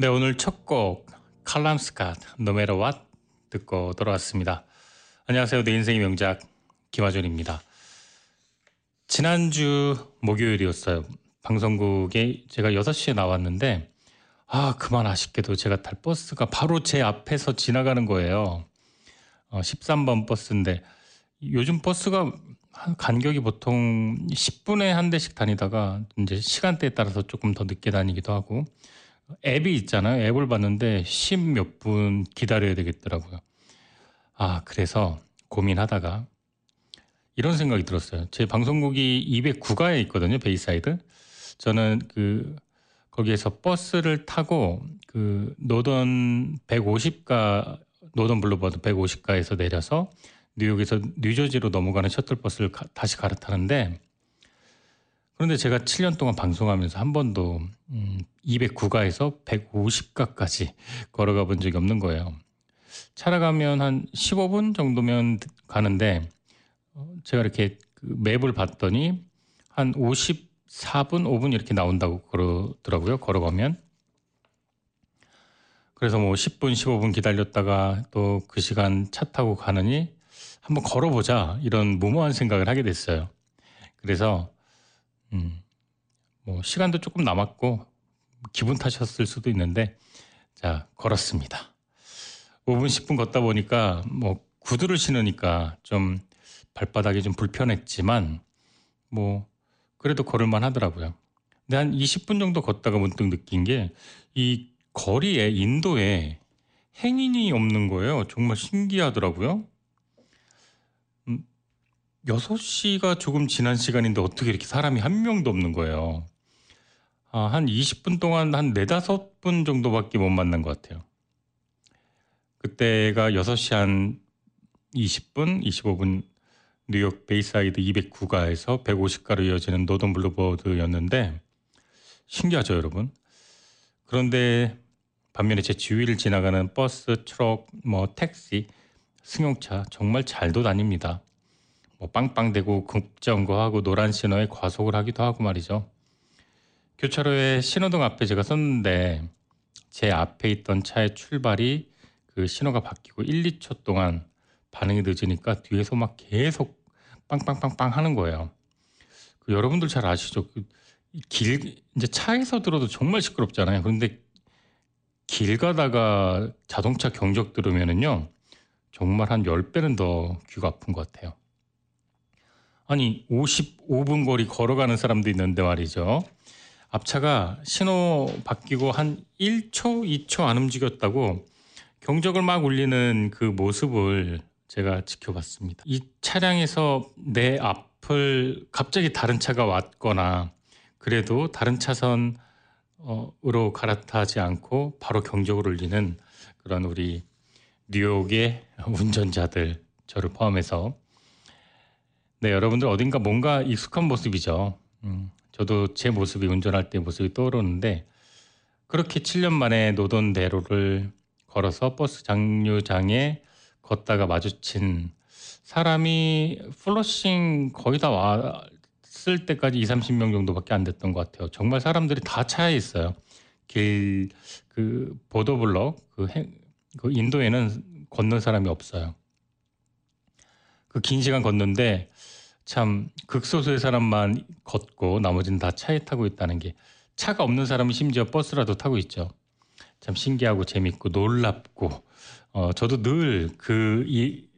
네, 오늘 첫 곡 칼람 스캇 No Matter What 듣고 돌아왔습니다. 안녕하세요. 내 인생의 명작 김하준입니다. 지난주 목요일이었어요. 방송국에 제가 6시에 나왔는데 아, 그만 아쉽게도 제가 탈 버스가 바로 제 앞에서 지나가는 거예요. 어, 13번 버스인데 요즘 버스가 간격이 보통 10분에 한 대씩 다니다가 이제 시간대에 따라서 조금 더 늦게 다니기도 하고 앱이 있잖아요. 앱을 봤는데 10 몇 분 기다려야 되겠더라고요. 아, 그래서 고민하다가 이런 생각이 들었어요. 제 방송국이 209가에 있거든요. 베이사이드. 저는 그 거기에서 버스를 타고 그 Northern 150가 Northern Boulevard 150가에서 내려서 뉴욕에서 뉴저지로 넘어가는 셔틀버스를 가, 다시 갈아타는데 그런데 제가 7년 동안 방송하면서 한 번도 음, 209가에서 150가까지 걸어가 본 적이 없는 거예요. 차라 가면 한 15분 정도면 가는데 어, 제가 이렇게 그 맵을 봤더니 한 54분, 5분 이렇게 나온다고 그러더라고요. 걸어가면. 그래서 뭐 10분, 15분 기다렸다가 또 그 시간 차 타고 가느니 한번 걸어보자 이런 무모한 생각을 하게 됐어요. 그래서 음, 뭐 시간도 조금 남았고 기분 탓이었을 수도 있는데 자 걸었습니다. 5분 10분 걷다 보니까 뭐 구두를 신으니까 좀 발바닥이 좀 불편했지만 뭐 그래도 걸을만 하더라고요. 근데 한 20분 정도 걷다가 문득 느낀 게 이 거리에 인도에 행인이 없는 거예요. 정말 신기하더라고요. 6시가 조금 지난 시간인데 어떻게 이렇게 사람이 한 명도 없는 거예요. 아, 한 20분 동안 한 4, 5분 정도밖에 못 만난 것 같아요. 그때가 6시 한 20분, 25분 뉴욕 베이사이드 209가에서 150가로 이어지는 Northern Boulevard였는데 신기하죠, 여러분? 그런데 반면에 제 주위를 지나가는 버스, 트럭, 뭐 택시, 승용차 정말 잘도 다닙니다. 뭐 빵빵대고 급정거하고 노란 신호에 과속을 하기도 하고 말이죠. 교차로에 신호등 앞에 제가 섰는데 제 앞에 있던 차의 출발이 그 신호가 바뀌고 1, 2초 동안 반응이 늦으니까 뒤에서 막 계속 빵빵빵빵 하는 거예요. 그 여러분들 잘 아시죠? 그 길 이제 차에서 들어도 정말 시끄럽잖아요. 그런데 길 가다가 자동차 경적 들으면은요. 정말 한 10배는 더 귀가 아픈 것 같아요. 아니 55분 거리 걸어가는 사람도 있는데 말이죠. 앞차가 신호 바뀌고 한 1초, 2초 안 움직였다고 경적을 막 울리는 그 모습을 제가 지켜봤습니다. 이 차량에서 내 앞을 갑자기 다른 차가 왔거나 그래도 다른 차선으로 갈아타지 않고 바로 경적을 울리는 그런 우리 뉴욕의 운전자들 저를 포함해서 네, 여러분들 어딘가 뭔가 익숙한 모습이죠. 음, 저도 제 모습이 운전할 때 모습이 떠오르는데 그렇게 7년 만에 노던 대로를 걸어서 버스 장류장에 걷다가 마주친 사람이 플러싱 거의 다 왔을 때까지 2, 30명 정도밖에 안 됐던 것 같아요. 정말 사람들이 다 차에 있어요. 길, 그, 보도블럭, 그, 그 인도에는 걷는 사람이 없어요. 그 긴 시간 걷는데 참 극소수의 사람만 걷고 나머지는 다 차에 타고 있다는 게 차가 없는 사람은 심지어 버스라도 타고 있죠. 참 신기하고 재밌고 놀랍고 어 저도 늘 그 이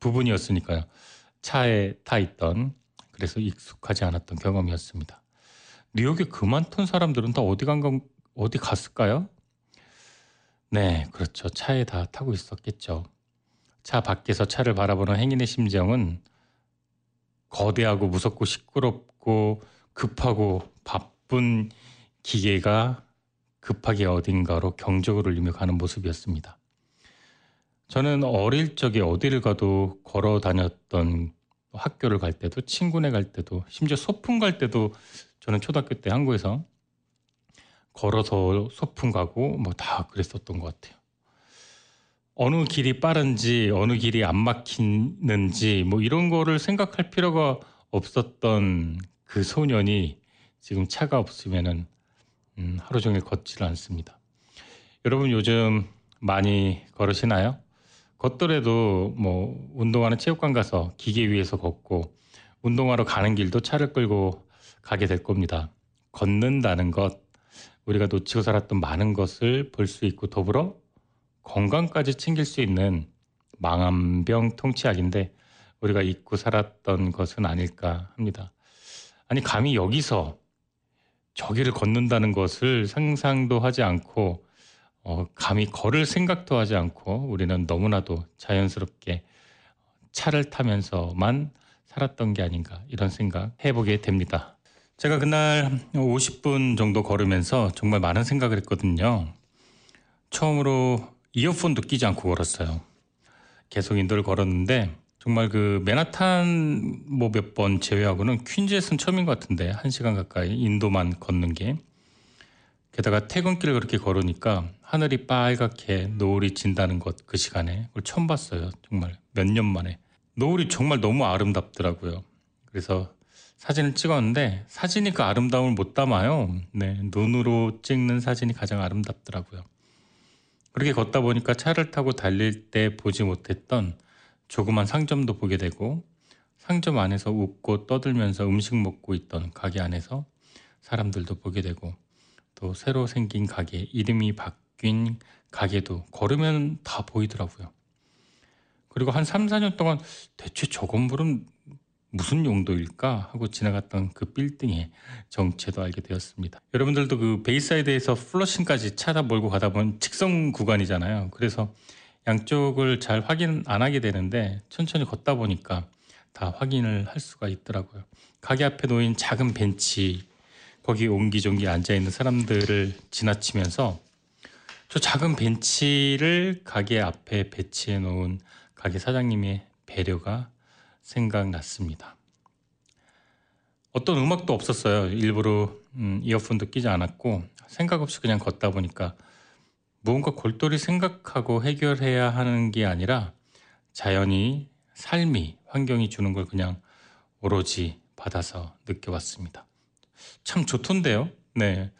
부분이었으니까요. 차에 타 있던 그래서 익숙하지 않았던 경험이었습니다. 뉴욕에 그만둔 사람들은 다 어디 간 건, 어디 갔을까요? 네, 그렇죠. 차에 다 타고 있었겠죠. 차 밖에서 차를 바라보는 행인의 심정은 거대하고 무섭고 시끄럽고 급하고 바쁜 기계가 급하게 어딘가로 경적을 울리며 가는 모습이었습니다. 저는 어릴 적에 어디를 가도 걸어 다녔던 학교를 갈 때도 친구네 갈 때도 심지어 소풍 갈 때도 저는 초등학교 때 한국에서 걸어서 소풍 가고 뭐 다 그랬었던 것 같아요. 어느 길이 빠른지 어느 길이 안 막히는지 뭐 이런 거를 생각할 필요가 없었던 그 소년이 지금 차가 없으면은 음, 하루 종일 걷지를 않습니다. 여러분 요즘 많이 걸으시나요? 걷더라도 뭐 운동하는 체육관 가서 기계 위에서 걷고 운동하러 가는 길도 차를 끌고 가게 될 겁니다. 걷는다는 것, 우리가 놓치고 살았던 많은 것을 볼 수 있고 더불어 건강까지 챙길 수 있는 망한병 통치약인데 우리가 잊고 살았던 것은 아닐까 합니다. 아니 감히 여기서 저기를 걷는다는 것을 상상도 하지 않고 어, 감히 걸을 생각도 하지 않고 우리는 너무나도 자연스럽게 차를 타면서만 살았던 게 아닌가 이런 생각 해보게 됩니다. 제가 그날 50분 정도 걸으면서 정말 많은 생각을 했거든요. 처음으로 이어폰도 끼지 않고 걸었어요. 계속 인도를 걸었는데 정말 그 맨하탄 뭐 몇 번 제외하고는 퀸즈에서는 처음인 것 같은데 한 시간 가까이 인도만 걷는 게 게다가 퇴근길 그렇게 걸으니까 하늘이 빨갛게 노을이 진다는 것 그 시간에 그걸 처음 봤어요. 정말 몇 년 만에 노을이 정말 너무 아름답더라고요. 그래서 사진을 찍었는데 사진이 그 아름다움을 못 담아요. 네, 눈으로 찍는 사진이 가장 아름답더라고요. 그렇게 걷다 보니까 차를 타고 달릴 때 보지 못했던 조그만 상점도 보게 되고 상점 안에서 웃고 떠들면서 음식 먹고 있던 가게 안에서 사람들도 보게 되고 또 새로 생긴 가게 이름이 바뀐 가게도 걸으면 다 보이더라고요. 그리고 한 3, 4년 동안 대체 저 건물은 무슨 용도일까 하고 지나갔던 그 빌딩의 정체도 알게 되었습니다. 여러분들도 그 베이사이드에서 플러싱까지 차 타 몰고 가다 보면 직선 구간이잖아요. 그래서 양쪽을 잘 확인 안 하게 되는데 천천히 걷다 보니까 다 확인을 할 수가 있더라고요. 가게 앞에 놓인 작은 벤치 거기 옹기종기 앉아 있는 사람들을 지나치면서 저 작은 벤치를 가게 앞에 배치해 놓은 가게 사장님의 배려가 생각났습니다. 어떤 음악도 없었어요. 일부러 음, 이어폰도 끼지 않았고 생각 없이 그냥 걷다 보니까 무언가 골똘히 생각하고 해결해야 하는 게 아니라 자연이 삶이 환경이 주는 걸 그냥 오로지 받아서 느껴봤습니다. 참 좋던데요. 네.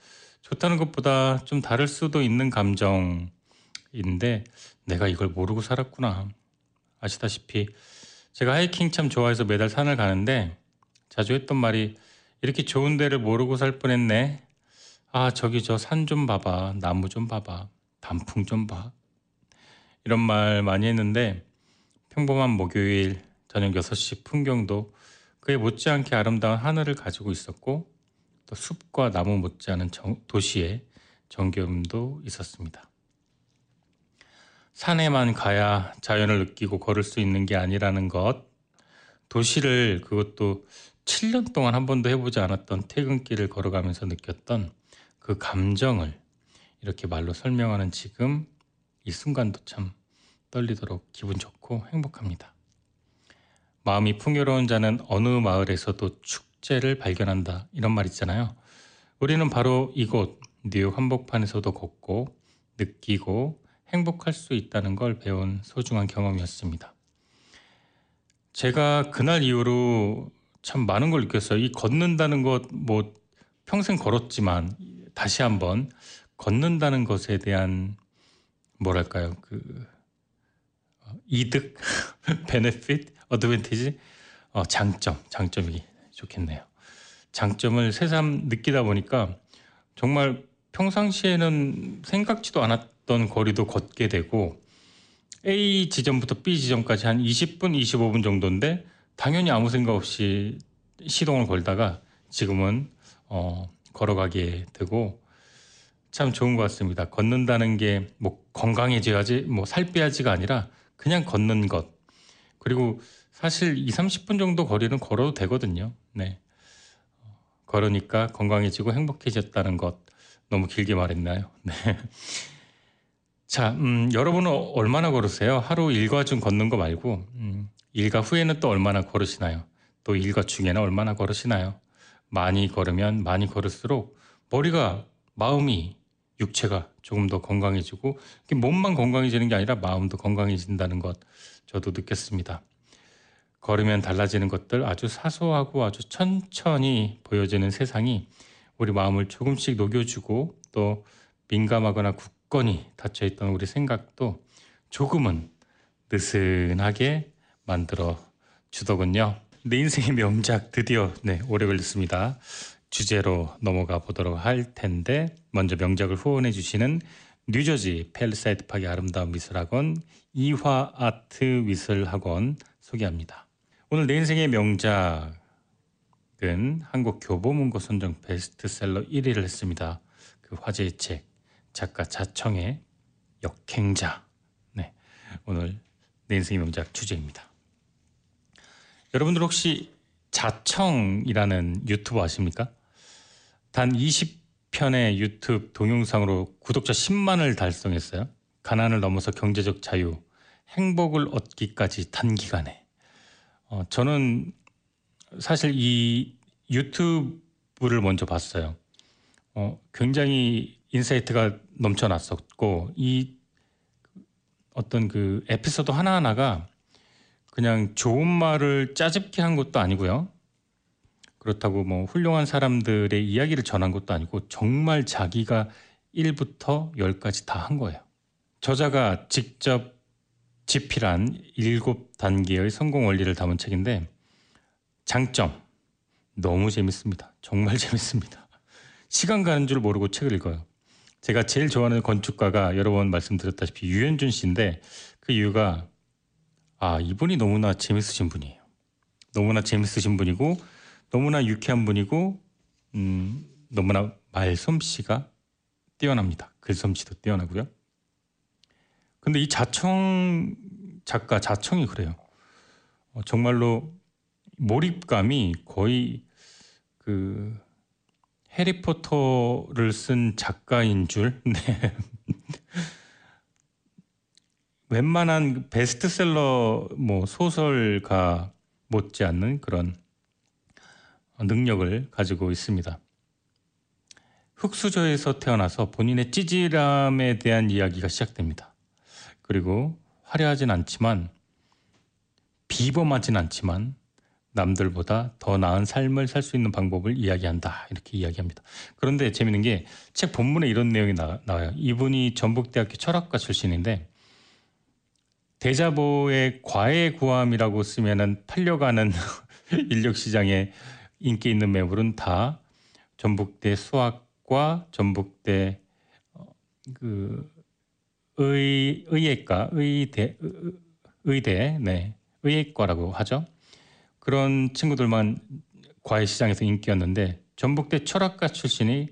좋다는 것보다 좀 다를 수도 있는 감정인데 내가 이걸 모르고 살았구나. 아시다시피 제가 하이킹 참 좋아해서 매달 산을 가는데 자주 했던 말이 이렇게 좋은 데를 모르고 살 뻔했네. 아, 저기 저 산 좀 봐봐. 나무 좀 봐봐. 단풍 좀 봐. 이런 말 많이 했는데 평범한 목요일 저녁 6시 풍경도 그에 못지않게 아름다운 하늘을 가지고 있었고 또 숲과 나무 못지않은 정, 도시의 정겨움도 있었습니다. 산에만 가야 자연을 느끼고 걸을 수 있는 게 아니라는 것. 도시를 그것도 7년 동안 한 번도 해보지 않았던 퇴근길을 걸어가면서 느꼈던 그 감정을 이렇게 말로 설명하는 지금 이 순간도 참 떨리도록 기분 좋고 행복합니다. 마음이 풍요로운 자는 어느 마을에서도 축제를 발견한다. 이런 말 있잖아요. 우리는 바로 이곳 뉴욕 한복판에서도 걷고 느끼고 행복할 수 있다는 걸 배운 소중한 경험이었습니다. 제가 그날 이후로 참 많은 걸 느꼈어요. 이 걷는다는 것, 뭐, 평생 걸었지만, 다시 한번 걷는다는 것에 대한, 뭐랄까요, 그, 어, 이득, 베네핏, 어드밴티지, 어, 장점, 장점이 좋겠네요. 장점을 새삼 느끼다 보니까 정말 평상시에는 생각지도 않았 걷던 거리도 걷게 되고 A 지점부터 B 지점까지 한 20분, 25분 정도인데 당연히 아무 생각 없이 시동을 걸다가 지금은 어, 걸어가게 되고 참 좋은 것 같습니다. 걷는다는 게 뭐 건강해져야지, 뭐 살 빼야지가 아니라 그냥 걷는 것. 그리고 사실 2, 30분 정도 거리는 걸어도 되거든요. 네. 걸으니까 건강해지고 행복해졌다는 것. 너무 길게 말했나요? 네. 자, 음, 여러분은 얼마나 걸으세요? 하루 일과 중 걷는 거 말고 음, 일과 후에는 또 얼마나 걸으시나요? 또 일과 중에는 얼마나 걸으시나요? 많이 걸으면 많이 걸을수록 머리가 마음이 육체가 조금 더 건강해지고 몸만 건강해지는 게 아니라 마음도 건강해진다는 것 저도 느꼈습니다. 걸으면 달라지는 것들 아주 사소하고 아주 천천히 보여지는 세상이 우리 마음을 조금씩 녹여주고 또 민감하거나 굳 굳건히 닫혀있던 우리 생각도 조금은 느슨하게 만들어 주더군요. 내 인생의 명작 드디어 네, 오래 걸렸습니다. 주제로 넘어가 보도록 할 텐데 먼저 명작을 후원해 주시는 뉴저지 팰리세이즈 파크 아름다운 미술학원 이화 아트 미술학원 소개합니다. 오늘 내 인생의 명작은 한국 교보문고 선정 베스트셀러 1위를 했습니다. 그 화제의 책 작가 자청의 역행자. 네, 오늘 내 인생의 명작 주제입니다. 여러분들 혹시 자청이라는 유튜브 아십니까? 단 20편의 유튜브 동영상으로 구독자 10만을 달성했어요. 가난을 넘어서 경제적 자유, 행복을 얻기까지 단기간에. 어, 저는 사실 이 유튜브를 먼저 봤어요. 어, 굉장히 insight가 넘쳐났었고 이 어떤 그 에피소드 하나하나가 그냥 좋은 말을 짜깁기 한 것도 아니고요. 그렇다고 뭐 훌륭한 사람들의 이야기를 전한 것도 아니고 정말 자기가 1부터 10까지 다 한 거예요. 저자가 직접 집필한 7단계의 성공 원리를 담은 책인데 장점 너무 재밌습니다. 정말 재밌습니다. 시간 가는 줄 모르고 책을 읽어요. 제가 제일 좋아하는 건축가가 여러 번 말씀드렸다시피 유현준 씨인데 그 이유가 아 이분이 너무나 재밌으신 분이에요. 너무나 재밌으신 분이고 너무나 유쾌한 분이고 음, 너무나 말솜씨가 뛰어납니다. 글솜씨도 뛰어나고요. 근데 이 자청 작가 자청이 그래요. 어, 정말로 몰입감이 거의 그 해리포터를 쓴 작가인 줄. 네. 웬만한 베스트셀러 뭐 소설가 못지않는 그런 능력을 가지고 있습니다. 흙수저에서 태어나서 본인의 찌질함에 대한 이야기가 시작됩니다. 그리고 화려하진 않지만 비범하진 않지만 남들보다 더 나은 삶을 살 수 있는 방법을 이야기한다. 이렇게 이야기합니다. 그런데 재밌는 게 책 본문에 이런 내용이 나, 와요 이분이 전북대학교 철학과 출신인데 대자보의 과외 구함이라고 쓰면은 팔려가는 인력 시장에 인기 있는 매물은 다 전북대 수학과 전북대 어, 그 의, 의예과 의대 의대 네 의예과라고 하죠. 그런 친구들만 과외 시장에서 인기였는데 전북대 철학과 출신이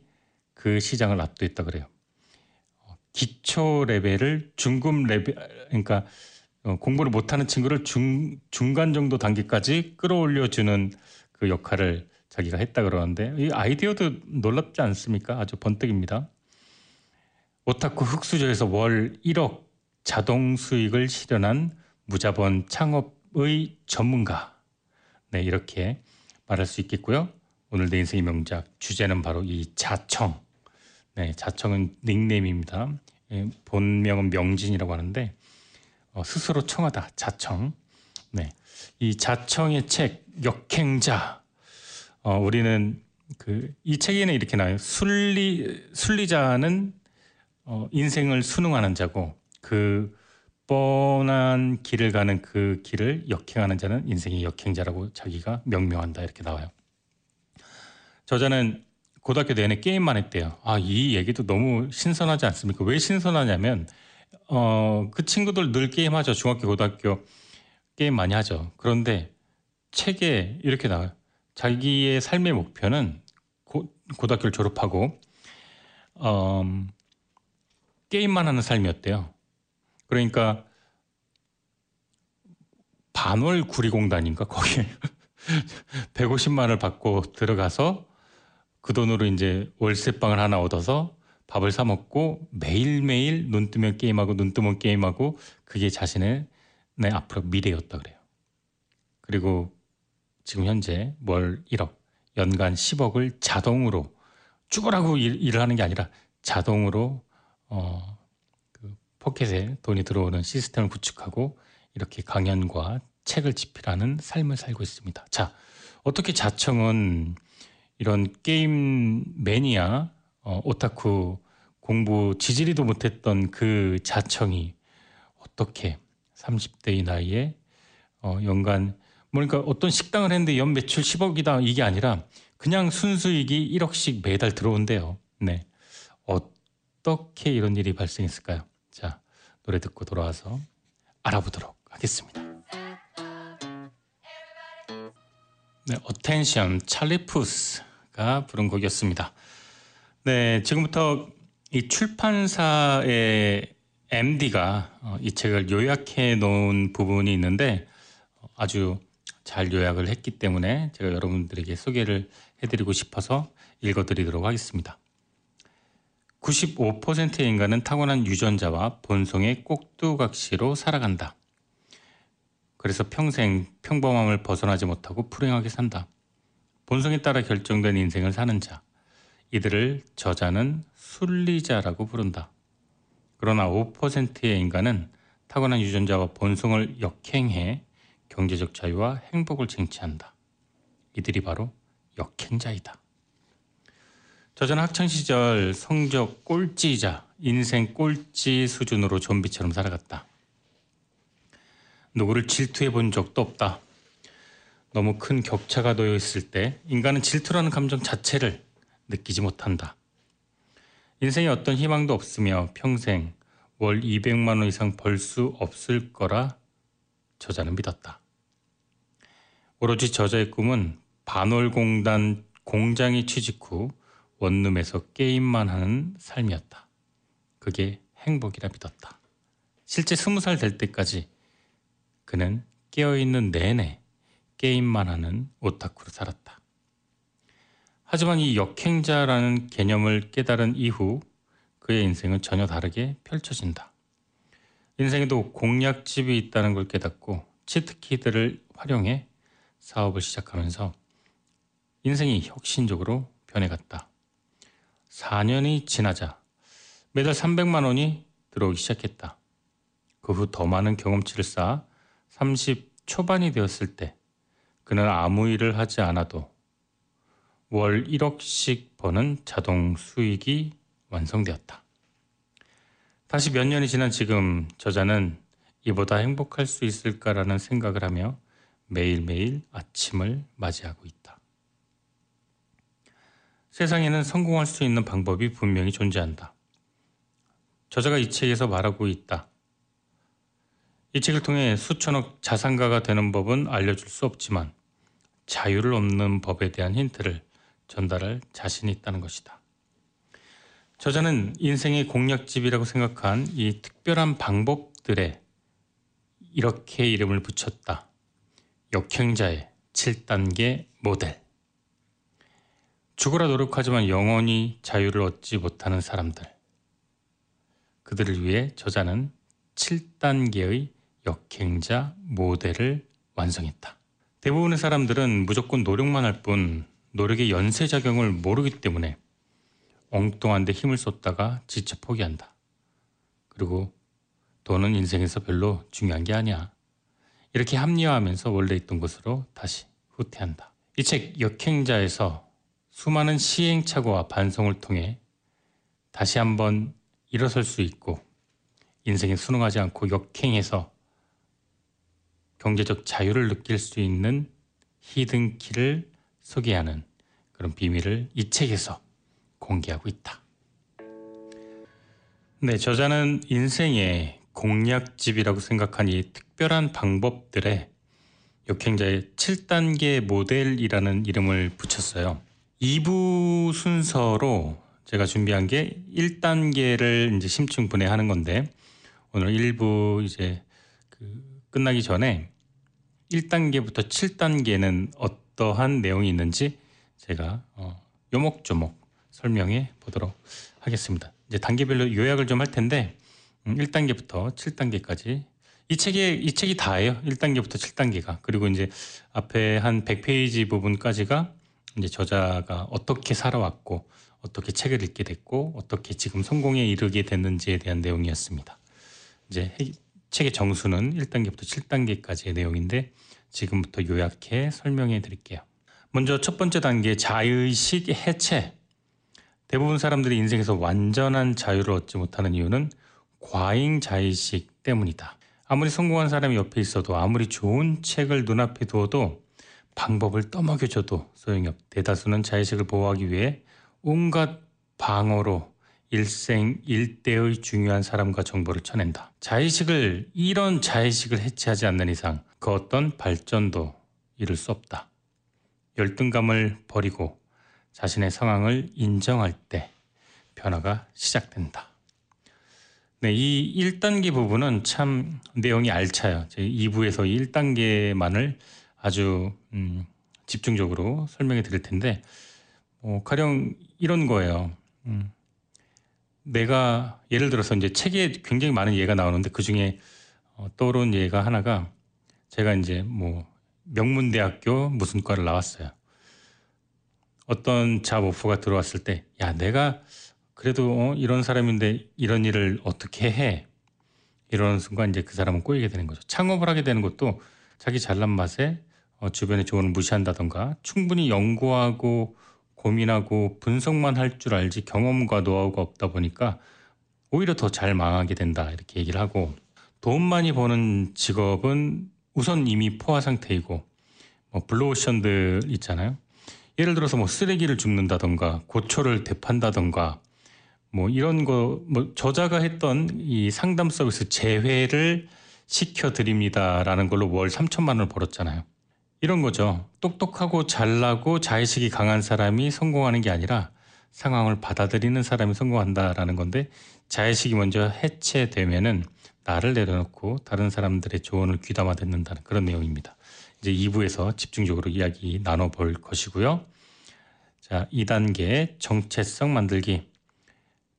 그 시장을 압도했다 그래요. 어, 기초 레벨을 중급 레벨 그러니까 어, 공부를 못하는 친구를 중 중간 정도 단계까지 끌어올려 주는 그 역할을 자기가 했다 그러는데 이 아이디어도 놀랍지 않습니까? 아주 번뜩입니다. 오타쿠 흑수저에서 월 1억 자동 수익을 실현한 무자본 창업의 전문가. 네, 이렇게 말할 수 있겠고요. 오늘 내 인생의 명작 주제는 바로 이 자청. 네, 자청은 닉네임입니다. 예, 본명은 명진이라고 하는데 어, 스스로 청하다 자청. 네, 이 자청의 책 역행자 어, 우리는 그 이 책에는 이렇게 나와요. 순리 순리자는 어, 인생을 순응하는 자고 그 뻔한 길을 가는 그 길을 역행하는 자는 인생의 역행자라고 자기가 명명한다 이렇게 나와요. 저자는 고등학교 내내 게임만 했대요. 아, 이 얘기도 너무 신선하지 않습니까? 왜 신선하냐면 어, 그 친구들 늘 게임하죠. 중학교, 고등학교 게임 많이 하죠. 그런데 책에 이렇게 나와요. 자기의 삶의 목표는 고, 고등학교를 졸업하고 음, 게임만 하는 삶이었대요. 그러니까 반월 구리공단인가 거기에 150만을 받고 들어가서 그 돈으로 이제 월세방을 하나 얻어서 밥을 사 먹고 매일매일 눈 뜨면 게임하고 눈 뜨면 게임하고 그게 자신의 내 앞으로 미래였다 그래요. 그리고 지금 현재 월 1억, 연간 10억을 자동으로 죽으라고 일, 을 하는 게 아니라 자동으로 어, 그 포켓에 돈이 들어오는 시스템을 구축하고 이렇게 강연과 책을 집필하는 삶을 살고 있습니다. 자, 어떻게 자청은 이런 게임 매니아, 어, 오타쿠 공부 지지리도 못했던 그 자청이 어떻게 30대의 나이에 어, 연간 그러니까 어떤 식당을 했는데 연 매출 10억이다 이게 아니라 그냥 순수익이 1억씩 매달 들어온대요. 네. 어떻게 이런 일이 발생했을까요? 자, 노래 듣고 돌아와서 알아보도록 하겠습니다. 네, Attention Charlie Puth가 부른 곡이었습니다. 네, 지금부터 이 출판사의 MD가 어, 이 책을 요약해 놓은 부분이 있는데 아주 잘 요약을 했기 때문에 제가 여러분들에게 소개를 해드리고 싶어서 읽어드리도록 하겠습니다. 95%의 인간은 타고난 유전자와 본성의 꼭두각시로 살아간다. 그래서 평생 평범함을 벗어나지 못하고 불행하게 산다. 본성에 따라 결정된 인생을 사는 자. 이들을 저자는 순리자라고 부른다. 그러나 5%의 인간은 타고난 유전자와 본성을 역행해 경제적 자유와 행복을 쟁취한다. 이들이 바로 역행자이다. 저자는 학창 시절 성적 꼴찌이자 인생 꼴찌 수준으로 좀비처럼 살아갔다. 누구를 질투해 본 적도 없다. 너무 큰 격차가 놓여 있을 때 인간은 질투라는 감정 자체를 느끼지 못한다. 인생에 어떤 희망도 없으며 평생 월 200만 원 이상 벌 수 없을 거라 저자는 믿었다. 오로지 저자의 꿈은 반월공단 공장에 취직 후 원룸에서 게임만 하는 삶이었다. 그게 행복이라 믿었다. 실제 스무 살 될 때까지 그는 깨어있는 내내 게임만 하는 오타쿠로 살았다. 하지만 이 역행자라는 개념을 깨달은 이후 그의 인생은 전혀 다르게 펼쳐진다. 인생에도 공략집이 있다는 걸 깨닫고 치트키들을 활용해 사업을 시작하면서 인생이 혁신적으로 변해갔다. 4년이 지나자 매달 300만 원이 들어오기 시작했다. 그 후 더 많은 경험치를 쌓아 30 초반이 되었을 때 그는 아무 일을 하지 않아도 월 1억씩 버는 자동 수익이 완성되었다. 다시 몇 년이 지난 지금 저자는 이보다 행복할 수 있을까라는 생각을 하며 매일매일 아침을 맞이하고 있다. 세상에는 성공할 수 있는 방법이 분명히 존재한다. 저자가 이 책에서 말하고 있다. 이 책을 통해 수천억 자산가가 되는 법은 알려줄 수 없지만 자유를 얻는 법에 대한 힌트를 전달할 자신이 있다는 것이다. 저자는 인생의 공략집이라고 생각한 이 특별한 방법들에 이렇게 이름을 붙였다. 역행자의 7단계 모델. 죽으라 노력하지만 영원히 자유를 얻지 못하는 사람들. 그들을 위해 저자는 7단계의 역행자 모델을 완성했다. 대부분의 사람들은 무조건 노력만 할 뿐 노력의 연쇄작용을 모르기 때문에 엉뚱한 데 힘을 쏟다가 지쳐 포기한다. 그리고 돈은 인생에서 별로 중요한 게 아니야. 이렇게 합리화하면서 원래 있던 곳으로 다시 후퇴한다. 이 책 역행자에서 수많은 시행착오와 반성을 통해 다시 한번 일어설 수 있고 인생에 순응하지 않고 역행해서 경제적 자유를 느낄 수 있는 히든키를 소개하는 그런 비밀을 이 책에서 공개하고 있다. 네, 저자는 인생의 공략집이라고 생각한 이 특별한 방법들에 역행자의 7단계 모델이라는 이름을 붙였어요. 2부 순서로 제가 준비한 게 1단계를 이제 심층 분해하는 건데 오늘 1부 이제 그 끝나기 전에 1단계부터 7단계는 어떠한 내용이 있는지 제가 어, 요목조목 설명해 보도록 하겠습니다. 이제 단계별로 요약을 좀 할 텐데 1단계부터 음, 7단계까지 이 책에 이 책이 다예요. 1단계부터 7단계가. 그리고 이제 앞에 한 100페이지 부분까지가 이제 저자가 어떻게 살아왔고 어떻게 책을 읽게 됐고 어떻게 지금 성공에 이르게 됐는지에 대한 내용이었습니다. 이제 책의 정수는 1단계부터 7단계까지의 내용인데 지금부터 요약해 설명해 드릴게요. 먼저 첫 번째 단계 자의식 해체. 대부분 사람들이 인생에서 완전한 자유를 얻지 못하는 이유는 과잉 자의식 때문이다. 아무리 성공한 사람이 옆에 있어도 아무리 좋은 책을 눈앞에 두어도 방법을 떠먹여줘도 소용이 없. 대다수는 자의식을 보호하기 위해 온갖 방어로 일생 일대의 중요한 사람과 정보를 쳐낸다. 자의식을 이런 자의식을 해체하지 않는 이상 그 어떤 발전도 이룰 수 없다. 열등감을 버리고 자신의 상황을 인정할 때 변화가 시작된다. 네, 이 1단계 부분은 참 내용이 알차요. 제 2부에서 1단계만을 아주 음, 집중적으로 설명해 드릴 텐데, 어, 가령 이런 거예요. 음, 내가 예를 들어서 이제 책에 굉장히 많은 예가 나오는데 그 중에 어, 떠오른 예가 하나가 제가 이제 뭐 명문대학교 무슨 과를 나왔어요. 어떤 잡 오프가 들어왔을 때, 야, 내가 그래도 어, 이런 사람인데 이런 일을 어떻게 해? 이러는 순간 이제 그 사람은 꼬이게 되는 거죠. 창업을 하게 되는 것도 자기 잘난 맛에 어, 주변의 조언을 무시한다던가 충분히 연구하고 고민하고 분석만 할 줄 알지 경험과 노하우가 없다 보니까 오히려 더 잘 망하게 된다 이렇게 얘기를 하고 돈 많이 버는 직업은 우선 이미 포화 상태이고 뭐 블루오션들 있잖아요. 예를 들어서 뭐 쓰레기를 줍는다던가 고초를 대판다던가 뭐 이런 거 뭐 저자가 했던 이 상담 서비스 재회를 시켜 드립니다라는 걸로 월 3천만 원을 벌었잖아요. 이런 거죠. 똑똑하고 잘나고 자의식이 강한 사람이 성공하는 게 아니라 상황을 받아들이는 사람이 성공한다라는 건데 자의식이 먼저 해체되면은 나를 내려놓고 다른 사람들의 조언을 귀담아 듣는다는 그런 내용입니다. 이제 2부에서 집중적으로 이야기 나눠볼 것이고요. 자, 2단계 정체성 만들기.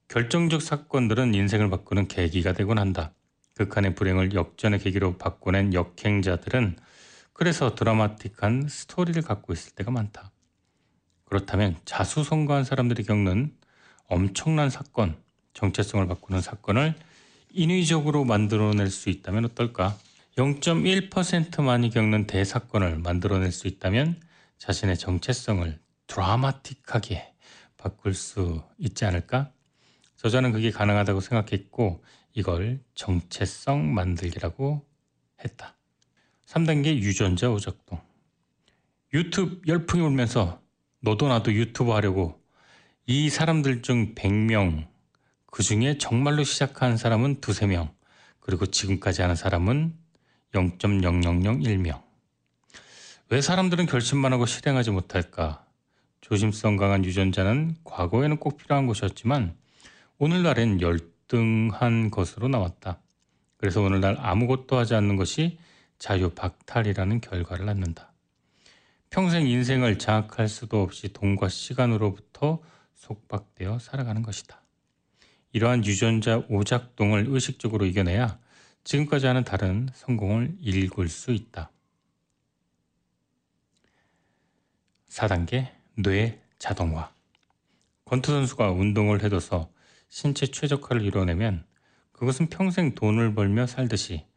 결정적 사건들은 인생을 바꾸는 계기가 되곤 한다. 극한의 불행을 역전의 계기로 바꿔낸 역행자들은 그래서 드라마틱한 스토리를 갖고 있을 때가 많다. 그렇다면 자수성가한 사람들이 겪는 엄청난 사건, 정체성을 바꾸는 사건을 인위적으로 만들어낼 수 있다면 어떨까? 0.1%만이 겪는 대사건을 만들어낼 수 있다면 자신의 정체성을 드라마틱하게 바꿀 수 있지 않을까? 저자는 그게 가능하다고 생각했고 이걸 정체성 만들기라고 했다. 3단계 유전자 오작동. 유튜브 열풍이 울면서 너도 나도 유튜브 하려고 이 사람들 중 100명 그 중에 정말로 시작한 사람은 두세 명 그리고 지금까지 하는 사람은 0.0001명. 왜 사람들은 결심만 하고 실행하지 못할까? 조심성 강한 유전자는 과거에는 꼭 필요한 것이었지만 오늘날엔 열등한 것으로 나왔다. 그래서 오늘날 아무것도 하지 않는 것이 자유 박탈이라는 결과를 낳는다. 평생 인생을 장악할 수도 없이 돈과 시간으로부터 속박되어 살아가는 것이다. 이러한 유전자 오작동을 의식적으로 이겨내야 지금까지 하는 다른 성공을 일굴 수 있다. 4단계 뇌 자동화 권투 선수가 운동을 해둬서 신체 최적화를 이뤄내면 그것은 평생 돈을 벌며 살듯이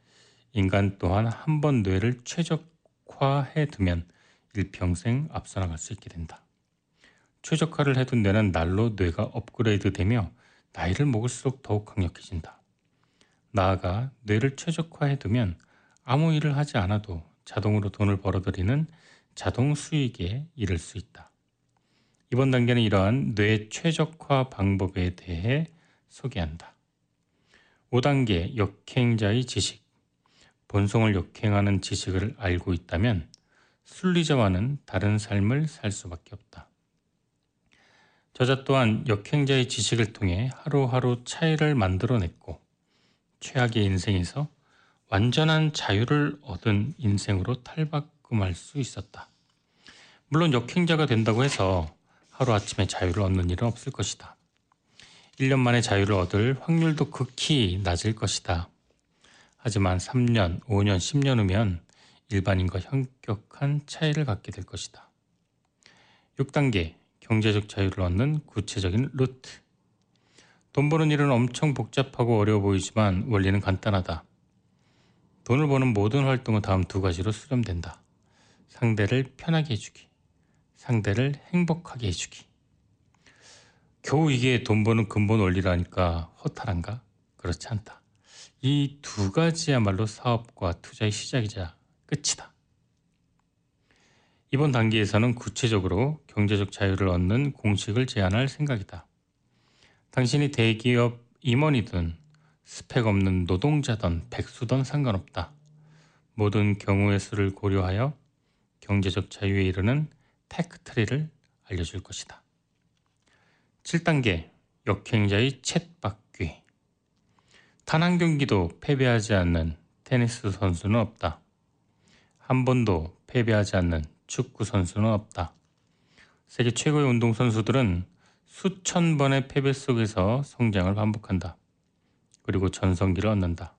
인간 또한 한 번 뇌를 최적화해 두면 일평생 앞서 나갈 수 있게 된다. 최적화를 해둔 뇌는 날로 뇌가 업그레이드 되며 나이를 먹을수록 더욱 강력해진다. 나아가 뇌를 최적화해 두면 아무 일을 하지 않아도 자동으로 돈을 벌어들이는 자동 수익에 이를 수 있다. 이번 단계는 이러한 뇌 최적화 방법에 대해 소개한다. 5단계 역행자의 지식. 본성을 역행하는 지식을 알고 있다면 순리자와는 다른 삶을 살 수밖에 없다. 저자 또한 역행자의 지식을 통해 하루하루 차이를 만들어냈고 최악의 인생에서 완전한 자유를 얻은 인생으로 탈바꿈할 수 있었다. 물론 역행자가 된다고 해서 하루아침에 자유를 얻는 일은 없을 것이다. 1년 만에 자유를 얻을 확률도 극히 낮을 것이다. 하지만 3년, 5년, 10년 후면 일반인과 현격한 차이를 갖게 될 것이다. 6단계 경제적 자유를 얻는 구체적인 루트. 돈 버는 일은 엄청 복잡하고 어려워 보이지만 원리는 간단하다. 돈을 버는 모든 활동은 다음 두 가지로 수렴된다. 상대를 편하게 해주기. 상대를 행복하게 해주기. 겨우 이게 돈 버는 근본 원리라니까 허탈한가? 그렇지 않다. 이 두 가지야말로 사업과 투자의 시작이자 끝이다. 이번 단계에서는 구체적으로 경제적 자유를 얻는 공식을 제안할 생각이다. 당신이 대기업 임원이든 스펙 없는 노동자든 백수든 상관없다. 모든 경우의 수를 고려하여 경제적 자유에 이르는 테크트리를 알려줄 것이다. 7단계 역행자의 챗바퀴 단 한 경기도 패배하지 않는 테니스 선수는 없다. 한 번도 패배하지 않는 축구 선수는 없다. 세계 최고의 운동 선수들은 수천 번의 패배 속에서 성장을 반복한다. 그리고 전성기를 얻는다.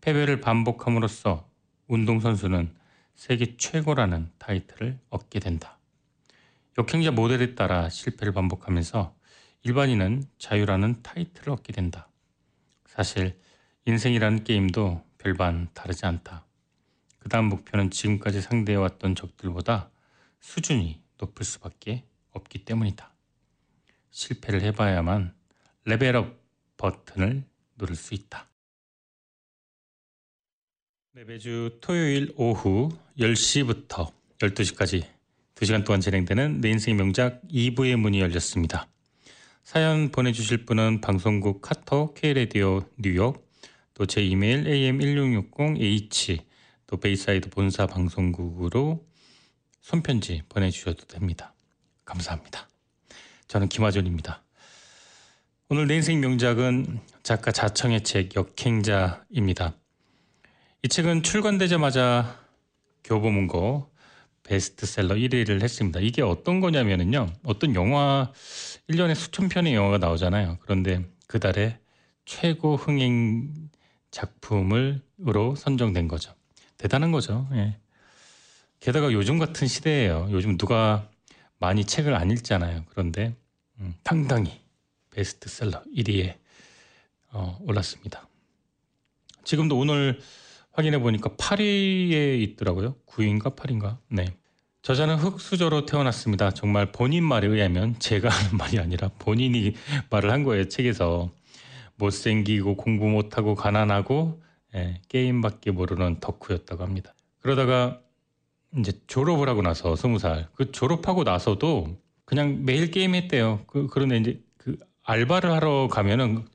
패배를 반복함으로써 운동 선수는 세계 최고라는 타이틀을 얻게 된다. 역행자 모델에 따라 실패를 반복하면서 일반인은 자유라는 타이틀을 얻게 된다. 사실 인생이라는 게임도 별반 다르지 않다. 그 다음 목표는 지금까지 상대해왔던 적들보다 수준이 높을 수밖에 없기 때문이다. 실패를 해봐야만 레벨업 버튼을 누를 수 있다. 네, 매주 토요일 오후 10시부터 12시까지 2시간 동안 진행되는 내 인생 명작 2부의 문이 열렸습니다. 사연 보내주실 분은 방송국 카톡 K라디오 뉴욕 또 제 이메일 am1660h 또 베이사이드 본사 방송국으로 손편지 보내주셔도 됩니다. 감사합니다. 저는 김하준입니다. 오늘 내 인생 명작은 작가 자청의 책 역행자입니다. 이 책은 출간되자마자 교보문고 베스트셀러 1위를 했습니다. 이게 어떤 거냐면요. 어떤 영화 1년에 수천 편의 영화가 나오잖아요. 그런데 그 달에 최고 흥행 작품으로 선정된 거죠. 대단한 거죠. 예. 게다가 요즘 같은 시대예요. 요즘 누가 많이 책을 안 읽잖아요. 그런데 음, 당당히 베스트셀러 1위에 어, 올랐습니다. 지금도 오늘 확인해 보니까 8위에 있더라고요. 9위인가 8위인가. 네. 저자는 흑수저로 태어났습니다. 정말 본인 말에 의하면 제가 하는 말이 아니라 본인이 말을 한 거예요. 책에서 못생기고 공부 못하고 가난하고 예, 게임밖에 모르는 덕후였다고 합니다. 그러다가 이제 졸업을 하고 나서 스무 살 그 졸업하고 나서도 그냥 매일 게임했대요. 그 그런데 이제 그 알바를 하러 가면은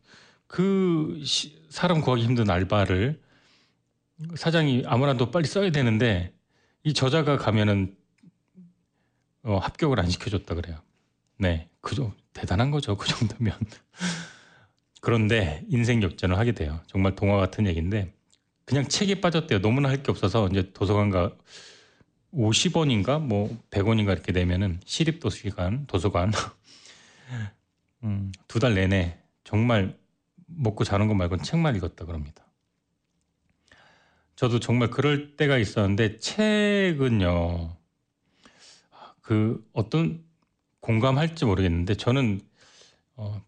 그 시, 사람 구하기 힘든 알바를 사장이 아무나도 빨리 써야 되는데 이 저자가 가면은 어, 합격을 안 시켜줬다 그래요. 네, 그죠 대단한 거죠. 그 정도면. 그런데 인생 역전을 하게 돼요. 정말 동화 같은 얘기인데 그냥 책에 빠졌대요. 너무나 할 게 없어서 이제 도서관가 50원인가 뭐 100원인가 이렇게 내면은 시립 도서관 도서관 음, 두 달 내내 정말 먹고 자는 것 말고는 책만 읽었다 그럽니다. 저도 정말 그럴 때가 있었는데 책은요. 그 어떤 공감할지 모르겠는데 저는 어,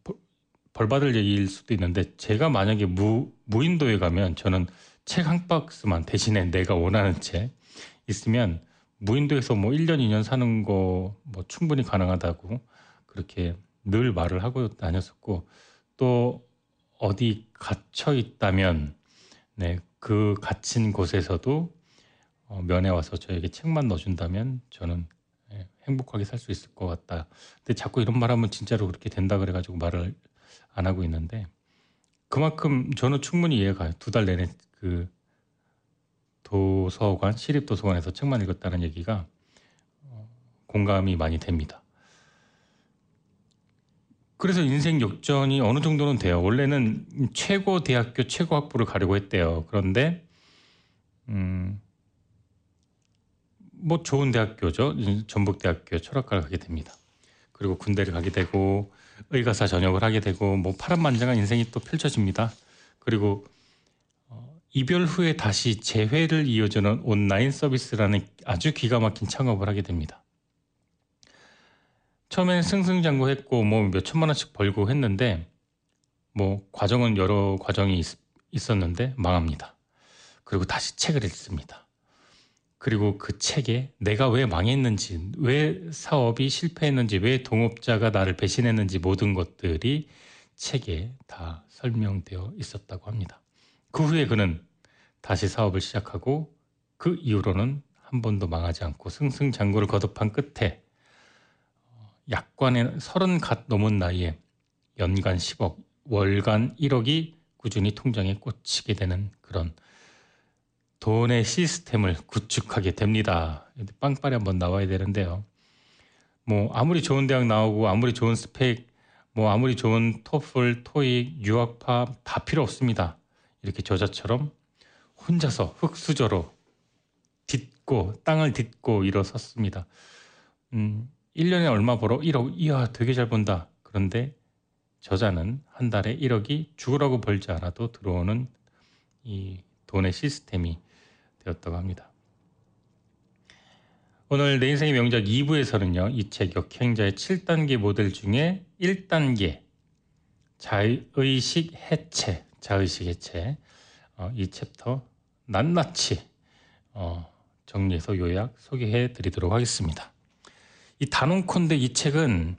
벌 받을 얘기일 수도 있는데 제가 만약에 무 무인도에 가면 저는 책 한 박스만 대신에 내가 원하는 책 있으면 무인도에서 뭐 1년 2년 사는 거 뭐 충분히 가능하다고 그렇게 늘 말을 하고 다녔었고 또 어디 갇혀 있다면 네, 그 갇힌 곳에서도 어, 면회 와서 저에게 책만 넣어준다면 저는 예, 행복하게 살 수 있을 것 같다. 근데 자꾸 이런 말하면 진짜로 그렇게 된다 그래가지고 말을 안 하고 있는데 그만큼 저는 충분히 이해가 가요. 두 달 내내 그 도서관 시립 도서관에서 책만 읽었다는 얘기가 어, 공감이 많이 됩니다. 그래서 인생 역전이 어느 정도는 돼요. 원래는 최고 대학교 최고 학부를 가려고 했대요. 그런데 음, 뭐 좋은 대학교죠. 전북대학교 철학과를 가게 됩니다. 그리고 군대를 가게 되고 의가사 전역을 하게 되고 뭐 파란만장한 인생이 또 펼쳐집니다. 그리고 어, 이별 후에 다시 재회를 이어주는 온라인 서비스라는 아주 기가 막힌 창업을 하게 됩니다. 처음엔 승승장구했고 뭐 몇 천만 원씩 벌고 했는데 뭐 과정은 여러 과정이 있, 있었는데 망합니다. 그리고 다시 책을 읽습니다. 그리고 그 책에 내가 왜 망했는지, 왜 사업이 실패했는지, 왜 동업자가 나를 배신했는지 모든 것들이 책에 다 설명되어 있었다고 합니다. 그 후에 그는 다시 사업을 시작하고 그 이후로는 한 번도 망하지 않고 승승장구를 거듭한 끝에 약관에 서른 갓 넘은 나이에 연간 10억, 월간 1억이 꾸준히 통장에 꽂히게 되는 그런 돈의 시스템을 구축하게 됩니다. 빵빠레 한번 나와야 되는데요. 뭐 아무리 좋은 대학 나오고 아무리 좋은 스펙, 뭐 아무리 좋은 토플, 토익, 유학파 다 필요 없습니다. 이렇게 저자처럼 혼자서 흙수저로 딛고 땅을 딛고 일어섰습니다. 음, 1년에 얼마 벌어? 1억. 이야, 되게 잘 번다. 그런데 저자는 한 달에 1억이 죽으라고 벌지 않아도 들어오는 이 돈의 시스템이 되었다고 합니다. 오늘 내 인생의 명작 2부에서는요. 이 책 역행자의 7단계 모델 중에 1단계 자의식 해체, 자의식 해체 어, 이 챕터 낱낱이 어, 정리해서 요약 소개해 드리도록 하겠습니다. 이 단언컨대 이 책은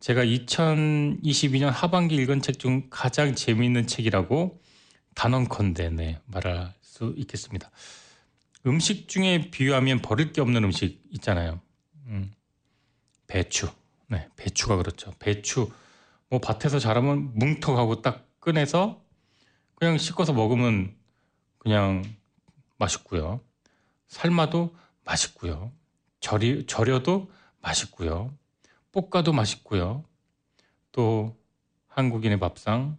제가 2022년 하반기 읽은 책 중 가장 재미있는 책이라고 단언컨대 네, 말할 수 있겠습니다. 음식 중에 비유하면 버릴 게 없는 음식 있잖아요. 음, 배추. 네, 배추가 그렇죠. 배추. 뭐 밭에서 자라면 뭉텅하고 딱 꺼내서 그냥 씻어서 먹으면 그냥 맛있고요. 삶아도 맛있고요. 절이, 절여도 맛있고요. 볶아도 맛있고요. 또 한국인의 밥상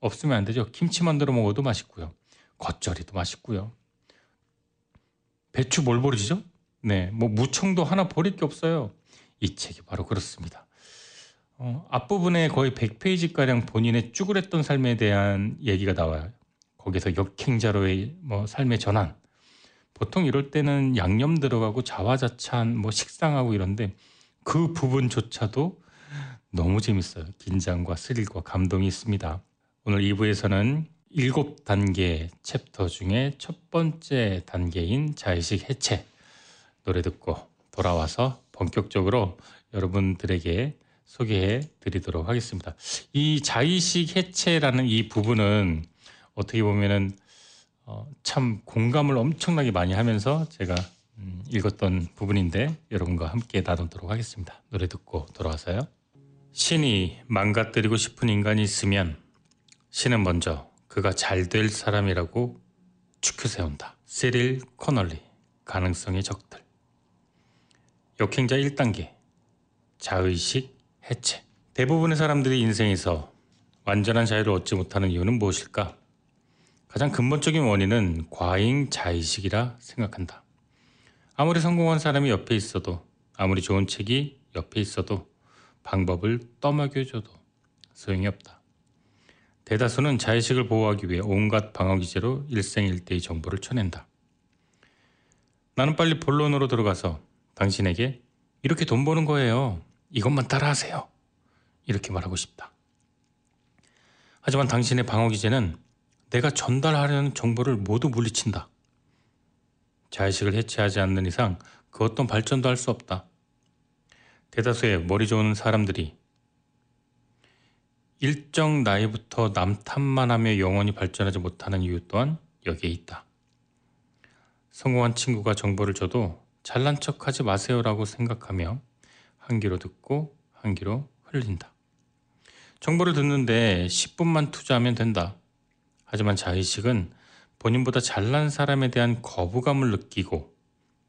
없으면 안 되죠. 김치 만들어 먹어도 맛있고요. 겉절이도 맛있고요. 배추 뭘 버리죠? 네, 뭐 무청도 하나 버릴 게 없어요. 이 책이 바로 그렇습니다. 어, 앞부분에 거의 100페이지 가량 본인의 쭈그렸던 삶에 대한 얘기가 나와요. 거기서 역행자로의 뭐 삶의 전환. 보통 이럴 때는 양념 들어가고 자화자찬 뭐 식상하고 이런데 그 부분조차도 너무 재밌어요. 긴장과 스릴과 감동이 있습니다. 오늘 2부에서는 일곱 단계 챕터 중에 첫 번째 단계인 자의식 해체 노래 듣고 돌아와서 본격적으로 여러분들에게 소개해 드리도록 하겠습니다. 이 자의식 해체라는 이 부분은 어떻게 보면은 어, 참 공감을 엄청나게 많이 하면서 제가 음, 읽었던 부분인데 여러분과 함께 나누도록 하겠습니다. 노래 듣고 돌아와서요. 신이 망가뜨리고 싶은 인간이 있으면 신은 먼저 그가 잘 될 사람이라고 추켜 세운다. 세릴 코널리 가능성의 적들 역행자 1단계 자의식 해체 대부분의 사람들이 인생에서 완전한 자유를 얻지 못하는 이유는 무엇일까? 가장 근본적인 원인은 과잉 자의식이라 생각한다. 아무리 성공한 사람이 옆에 있어도 아무리 좋은 책이 옆에 있어도 방법을 떠먹여줘도 소용이 없다. 대다수는 자의식을 보호하기 위해 온갖 방어 기제로 일생일대의 정보를 쳐낸다. 나는 빨리 본론으로 들어가서 당신에게 이렇게 돈 버는 거예요. 이것만 따라하세요. 이렇게 말하고 싶다. 하지만 당신의 방어 기제는 내가 전달하려는 정보를 모두 물리친다. 자의식을 해체하지 않는 이상 그 어떤 발전도 할 수 없다. 대다수의 머리 좋은 사람들이 일정 나이부터 남 탓만 하며 영원히 발전하지 못하는 이유 또한 여기에 있다. 성공한 친구가 정보를 줘도 잘난 척 하지 마세요라고 생각하며 한 귀로 듣고 한 귀로 흘린다. 정보를 듣는데 10분만 투자하면 된다. 하지만 자의식은 본인보다 잘난 사람에 대한 거부감을 느끼고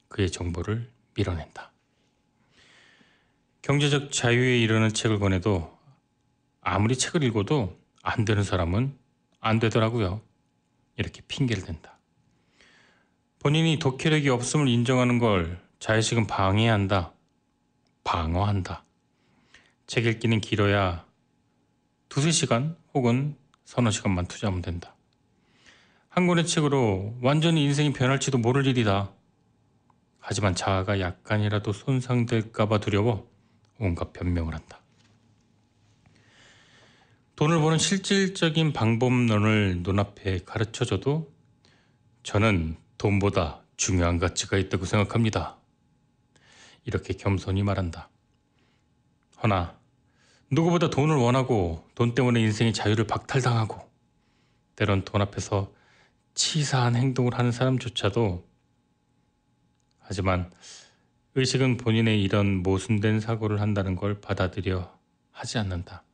그의 정보를 밀어낸다. 경제적 자유에 이르는 책을 권해도 아무리 책을 읽어도 안 되는 사람은 안 되더라고요. 이렇게 핑계를 댄다. 본인이 독해력이 없음을 인정하는 걸 자의식은 방해한다. 방어한다. 책 읽기는 길어야 두세 시간 혹은 서너 시간만 투자하면 된다. 한 권의 책으로 완전히 인생이 변할지도 모를 일이다. 하지만 자아가 약간이라도 손상될까봐 두려워 온갖 변명을 한다. 돈을 버는 실질적인 방법론을 눈앞에 가르쳐줘도 저는 돈보다 중요한 가치가 있다고 생각합니다. 이렇게 겸손히 말한다. 허나 누구보다 돈을 원하고 돈 때문에 인생의 자유를 박탈당하고 때론 돈 앞에서 치사한 행동을 하는 사람조차도 하지만 의식은 본인의 이런 모순된 사고를 한다는 걸 받아들여 하지 않는다.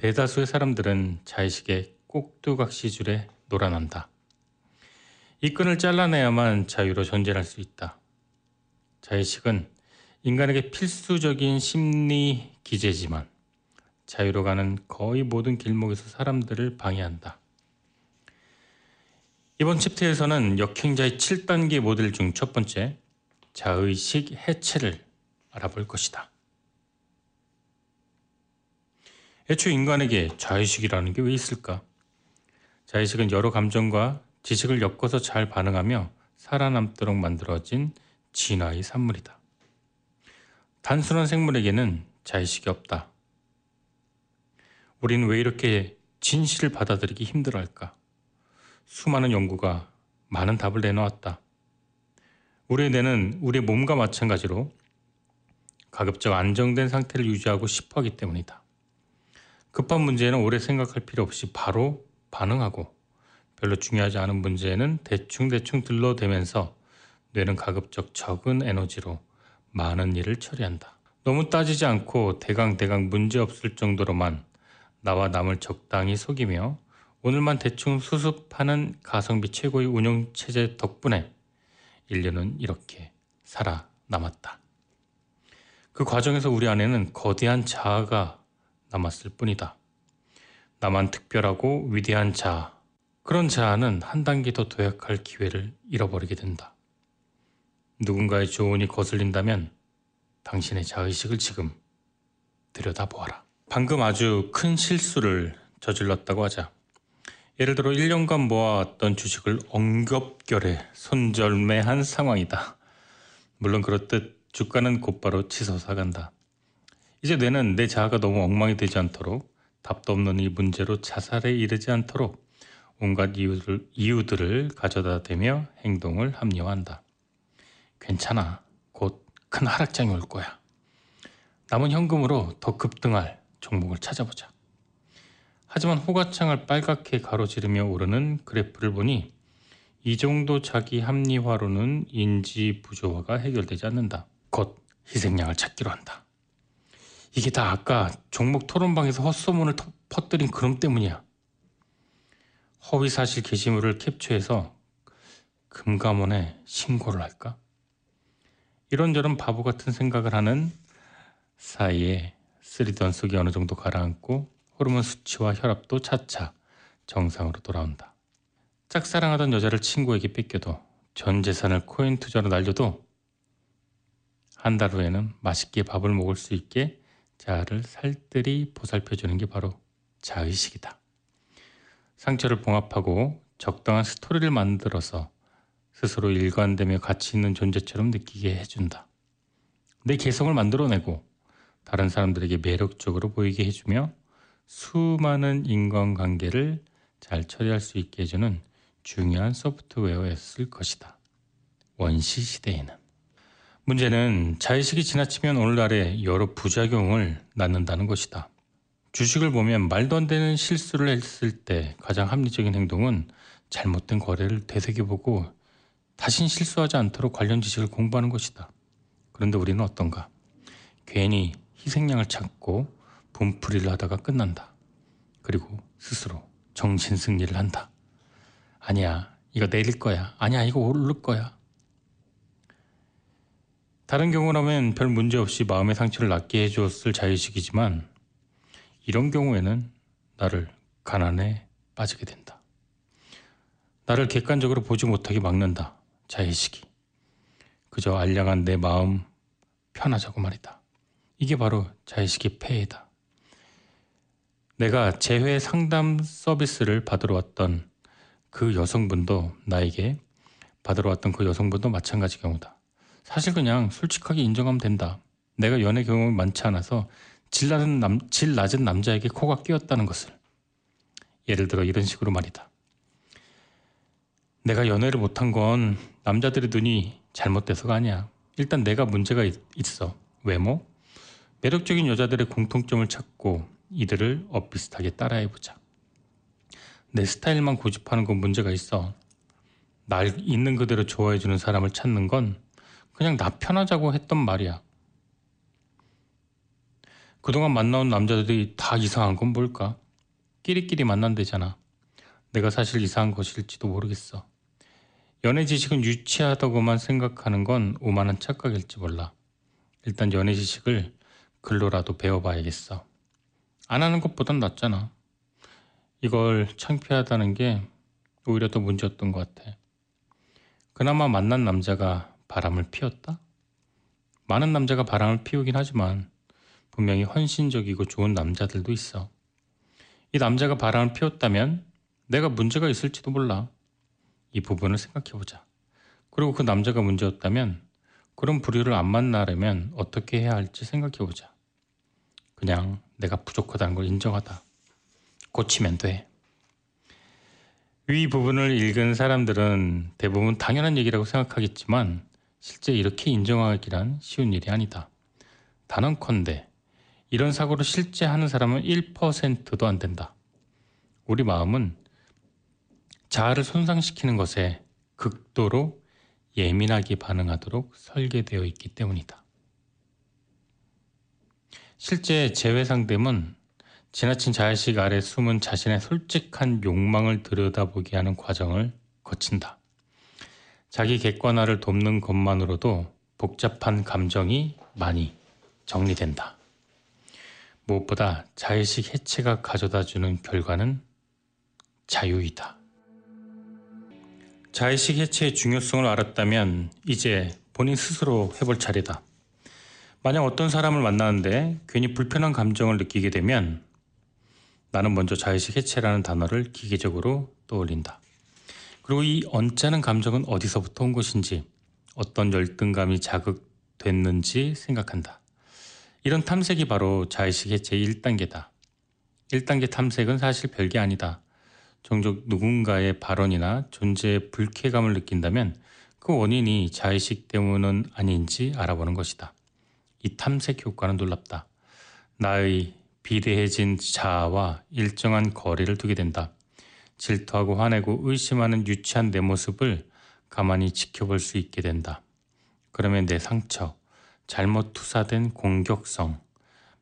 대다수의 사람들은 자의식의 꼭두각시 줄에 놀아난다. 이 끈을 잘라내야만 자유로 존재할 수 있다. 자의식은 인간에게 필수적인 심리 기제지만 자유로 가는 거의 모든 길목에서 사람들을 방해한다. 이번 챕터에서는 역행자의 7단계 모델 중 첫 번째 자의식 해체를 알아볼 것이다. 애초에 인간에게 자의식이라는 게 왜 있을까? 자의식은 여러 감정과 지식을 엮어서 잘 반응하며 살아남도록 만들어진 진화의 산물이다. 단순한 생물에게는 자의식이 없다. 우리는 왜 이렇게 진실을 받아들이기 힘들어할까? 수많은 연구가 많은 답을 내놓았다. 우리의 뇌는 우리의 몸과 마찬가지로 가급적 안정된 상태를 유지하고 싶어 하기 때문이다. 급한 문제에는 오래 생각할 필요 없이 바로 반응하고 별로 중요하지 않은 문제에는 대충대충 들러대면서 뇌는 가급적 적은 에너지로 많은 일을 처리한다. 너무 따지지 않고 대강대강 문제 없을 정도로만 나와 남을 적당히 속이며 오늘만 대충 수습하는 가성비 최고의 운영 체제 덕분에 인류는 이렇게 살아남았다. 그 과정에서 우리 안에는 거대한 자아가 남았을 뿐이다. 나만 특별하고 위대한 자아. 그런 자아는 한 단계 더 도약할 기회를 잃어버리게 된다. 누군가의 조언이 거슬린다면 당신의 자의식을 지금 들여다보아라. 방금 아주 큰 실수를 저질렀다고 하자. 예를 들어 1년간 모아왔던 주식을 엉겹결에 손절매한 상황이다. 물론 그렇듯 주가는 곧바로 치솟아 간다. 이제 뇌는 내 자아가 너무 엉망이 되지 않도록 답도 없는 이 문제로 자살에 이르지 않도록 온갖 이유들, 이유들을 가져다 대며 행동을 합리화한다. 괜찮아. 곧 큰 하락장이 올 거야. 남은 현금으로 더 급등할 종목을 찾아보자. 하지만 호가창을 빨갛게 가로지르며 오르는 그래프를 보니 이 정도 자기 합리화로는 인지 부조화가 해결되지 않는다. 곧 희생양을 찾기로 한다. 이게 다 아까 종목 토론방에서 헛소문을 퍼뜨린 그놈 때문이야. 허위사실 게시물을 캡처해서 금감원에 신고를 할까? 이런저런 바보 같은 생각을 하는 사이에 쓰리던 속이 어느 정도 가라앉고 호르몬 수치와 혈압도 차차 정상으로 돌아온다. 짝사랑하던 여자를 친구에게 뺏겨도 전 재산을 코인 투자로 날려도 한 달 후에는 맛있게 밥을 먹을 수 있게 자아를 살뜰히 보살펴주는 게 바로 자의식이다. 상처를 봉합하고 적당한 스토리를 만들어서 스스로 일관되며 가치 있는 존재처럼 느끼게 해준다. 내 개성을 만들어내고 다른 사람들에게 매력적으로 보이게 해주며 수많은 인간관계를 잘 처리할 수 있게 해주는 중요한 소프트웨어였을 것이다. 원시 시대에는. 문제는 자의식이 지나치면 오늘날에 여러 부작용을 낳는다는 것이다. 주식을 보면 말도 안 되는 실수를 했을 때 가장 합리적인 행동은 잘못된 거래를 되새겨보고 다신 실수하지 않도록 관련 지식을 공부하는 것이다. 그런데 우리는 어떤가? 괜히 희생양을 찾고 분풀이를 하다가 끝난다. 그리고 스스로 정신 승리를 한다. 아니야, 이거 내릴 거야. 아니야, 이거 오를 거야. 다른 경우라면 별 문제 없이 마음의 상처를 낫게 해주었을 자의식이지만 이런 경우에는 나를 가난에 빠지게 된다. 나를 객관적으로 보지 못하게 막는다. 자의식이. 그저 알량한 내 마음 편하자고 말이다. 이게 바로 자의식의 폐해다. 내가 재회 상담 서비스를 받으러 왔던 그 여성분도 나에게 받으러 왔던 그 여성분도 마찬가지 경우다. 사실 그냥 솔직하게 인정하면 된다. 내가 연애 경험이 많지 않아서 질 낮은, 남, 질 낮은 남자에게 코가 끼었다는 것을. 예를 들어 이런 식으로 말이다. 내가 연애를 못한 건 남자들의 눈이 잘못돼서가 아니야. 일단 내가 문제가 있, 있어. 외모? 매력적인 여자들의 공통점을 찾고 이들을 엇비슷하게 따라해보자. 내 스타일만 고집하는 건 문제가 있어. 날 있는 그대로 좋아해주는 사람을 찾는 건 그냥 나 편하자고 했던 말이야. 그동안 만나온 남자들이 다 이상한 건 뭘까? 끼리끼리 만난대잖아. 내가 사실 이상한 것일지도 모르겠어. 연애 지식은 유치하다고만 생각하는 건 오만한 착각일지 몰라. 일단 연애 지식을 글로라도 배워봐야겠어. 안 하는 것보단 낫잖아. 이걸 창피하다는 게 오히려 더 문제였던 것 같아. 그나마 만난 남자가 바람을 피웠다? 많은 남자가 바람을 피우긴 하지만 분명히 헌신적이고 좋은 남자들도 있어. 이 남자가 바람을 피웠다면 내가 문제가 있을지도 몰라. 이 부분을 생각해보자. 그리고 그 남자가 문제였다면 그런 부류를 안 만나려면 어떻게 해야 할지 생각해보자. 그냥 내가 부족하다는 걸 인정하다. 고치면 돼. 위 부분을 읽은 사람들은 대부분 당연한 얘기라고 생각하겠지만 실제 이렇게 인정하기란 쉬운 일이 아니다. 단언컨대 이런 사고를 실제 하는 사람은 1%도 안 된다. 우리 마음은 자아를 손상시키는 것에 극도로 예민하게 반응하도록 설계되어 있기 때문이다. 실제 재회 상담은 지나친 자의식 아래 숨은 자신의 솔직한 욕망을 들여다보게 하는 과정을 거친다. 자기 객관화를 돕는 것만으로도 복잡한 감정이 많이 정리된다. 무엇보다 자의식 해체가 가져다 주는 결과는 자유이다. 자의식 해체의 중요성을 알았다면 이제 본인 스스로 해볼 차례다. 만약 어떤 사람을 만나는데 괜히 불편한 감정을 느끼게 되면 나는 먼저 자의식 해체라는 단어를 기계적으로 떠올린다. 그리고 이 언짢은 감정은 어디서부터 온 것인지 어떤 열등감이 자극됐는지 생각한다. 이런 탐색이 바로 자의식 해체 1단계다. 1단계 탐색은 사실 별게 아니다. 종종 누군가의 발언이나 존재의 불쾌감을 느낀다면 그 원인이 자의식 때문은 아닌지 알아보는 것이다. 이 탐색 효과는 놀랍다. 나의 비대해진 자아와 일정한 거리를 두게 된다. 질투하고 화내고 의심하는 유치한 내 모습을 가만히 지켜볼 수 있게 된다. 그러면 내 상처, 잘못 투사된 공격성,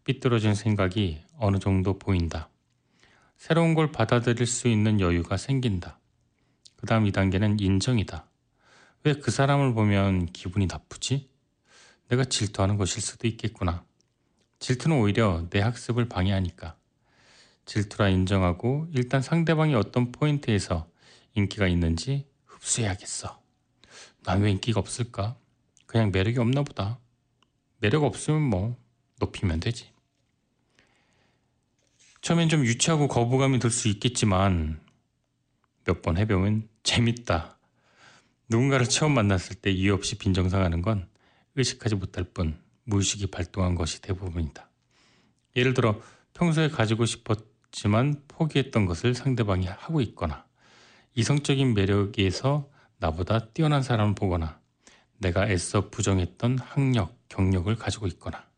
삐뚤어진 생각이 어느 정도 보인다. 새로운 걸 받아들일 수 있는 여유가 생긴다. 그 다음 2단계는 인정이다. 왜 그 사람을 보면 기분이 나쁘지? 내가 질투하는 것일 수도 있겠구나. 질투는 오히려 내 학습을 방해하니까. 질투라 인정하고 일단 상대방이 어떤 포인트에서 인기가 있는지 흡수해야겠어. 난 왜 인기가 없을까? 그냥 매력이 없나 보다. 매력 없으면 뭐 높이면 되지. 처음엔 좀 유치하고 거부감이 들 수 있겠지만 몇 번 해보면 재밌다. 누군가를 처음 만났을 때 이유 없이 빈정상하는 건 의식하지 못할 뿐 무의식이 발동한 것이 대부분이다. 예를 들어 평소에 가지고 싶었 지만 포기했던 것을 상대방이 하고 있거나 이성적인 매력에서 나보다 뛰어난 사람을 보거나 내가 애써 부정했던 학력, 경력을 가지고 있거나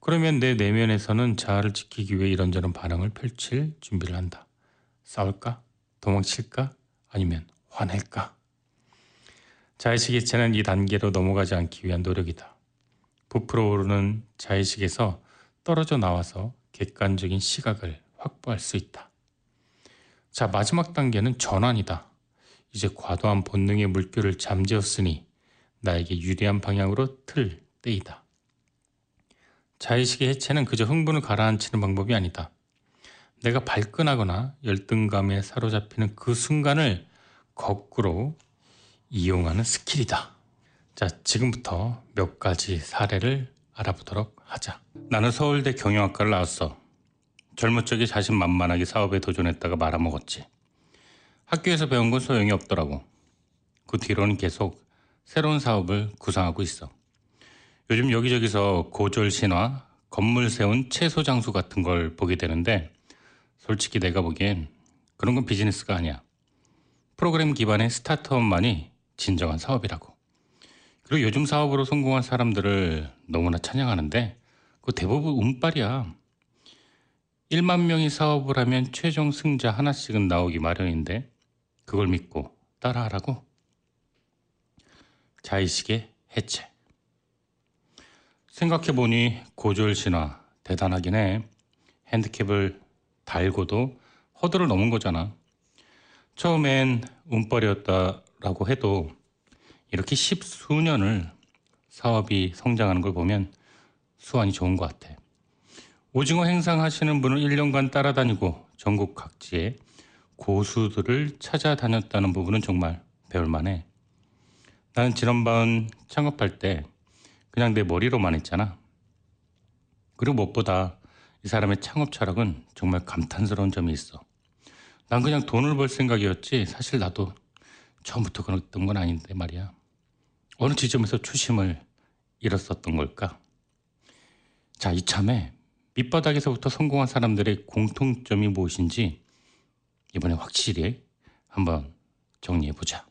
그러면 내 내면에서는 자아를 지키기 위해 이런저런 반응을 펼칠 준비를 한다. 싸울까? 도망칠까? 아니면 화낼까? 자의식 해체는 이 단계로 넘어가지 않기 위한 노력이다. 부풀어 오르는 자의식에서 떨어져 나와서 객관적인 시각을 확보할 수 있다. 자, 마지막 단계는 전환이다. 이제 과도한 본능의 물결을 잠재웠으니 나에게 유리한 방향으로 틀 때이다. 자의식의 해체는 그저 흥분을 가라앉히는 방법이 아니다. 내가 발끈하거나 열등감에 사로잡히는 그 순간을 거꾸로 이용하는 skill이다. 자, 지금부터 몇 가지 사례를 알아보도록 하자. 나는 서울대 경영학과를 나왔어. 젊은 적에 자신만만하게 사업에 도전했다가 말아먹었지. 학교에서 배운 건 소용이 없더라고. 그 뒤로는 계속 새로운 사업을 구상하고 있어. 요즘 여기저기서 고졸 신화, 건물 세운 채소 장수 같은 걸 보게 되는데 솔직히 내가 보기엔 그런 건 비즈니스가 아니야. 프로그램 기반의 스타트업만이 진정한 사업이라고. 그리고 요즘 사업으로 성공한 사람들을 너무나 찬양하는데 그 대부분 운빨이야. 1만 명이 사업을 하면 최종 승자 하나씩은 나오기 마련인데 그걸 믿고 따라하라고. 자의식의 해체. 생각해보니 고졸 신화 대단하긴 해. 핸디캡을 달고도 허들을 넘은 거잖아. 처음엔 운빨이었다라고 해도 이렇게 십수년을 사업이 성장하는 걸 보면 수완이 좋은 것 같아. 오징어 행상 하시는 분을 1년간 따라다니고 전국 각지에 고수들을 찾아다녔다는 부분은 정말 배울만해. 나는 지난번 창업할 때 그냥 내 머리로만 했잖아. 그리고 무엇보다 이 사람의 창업 철학은 정말 감탄스러운 점이 있어. 난 그냥 돈을 벌 생각이었지 사실 나도 처음부터 그랬던 건 아닌데 말이야. 어느 지점에서 초심을 잃었었던 걸까? 자, 이참에 밑바닥에서부터 성공한 사람들의 공통점이 무엇인지 이번에 확실히 한번 정리해 보자.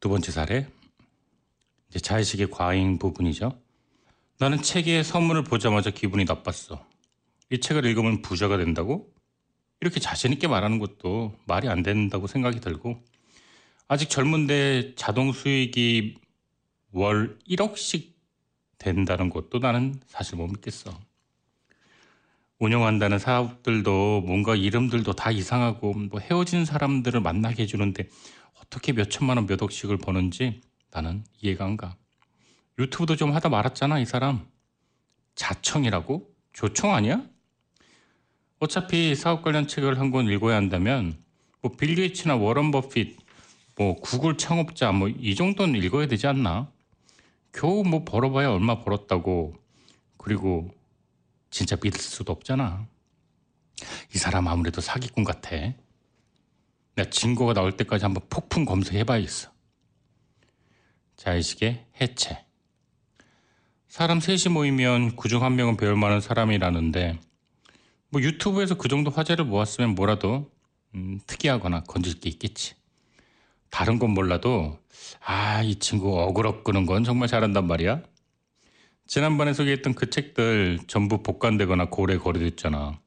두 번째 사례. 이제 자의식의 과잉 부분이죠. 나는 책의 서문을 보자마자 기분이 나빴어. 이 책을 읽으면 부자가 된다고? 이렇게 자신있게 말하는 것도 말이 안 된다고 생각이 들고, 아직 젊은데 자동 수익이 월 1억씩 된다는 것도 나는 사실 못 믿겠어. 운영한다는 사업들도 뭔가 이름들도 다 이상하고 뭐 헤어진 사람들을 만나게 해주는데 어떻게 몇 천만 원 몇 억씩을 버는지 나는 이해가 안 가. 유튜브도 좀 하다 말았잖아 이 사람. 자청이라고? 조청 아니야? 어차피 사업 관련 책을 한 권 읽어야 한다면 뭐 빌 게이츠나 워런 버핏 뭐 구글 창업자 뭐 이 정도는 읽어야 되지 않나? 겨우 뭐 벌어봐야 얼마 벌었다고 그리고 진짜 믿을 수도 없잖아. 이 사람 아무래도 사기꾼 같아. 내가 증거가 나올 때까지 한번 폭풍 검색해봐야겠어. 자의식의 해체. 사람 셋이 모이면 그중 한 명은 배울 만한 사람이라는데 뭐 유튜브에서 그 정도 화제를 모았으면 뭐라도 음, 특이하거나 건질 게 있겠지. 다른 건 몰라도 아 이 친구 어그럽 끄는 건 정말 잘한단 말이야. 지난번에 소개했던 그 책들 전부 복간되거나 고래 거래됐잖아.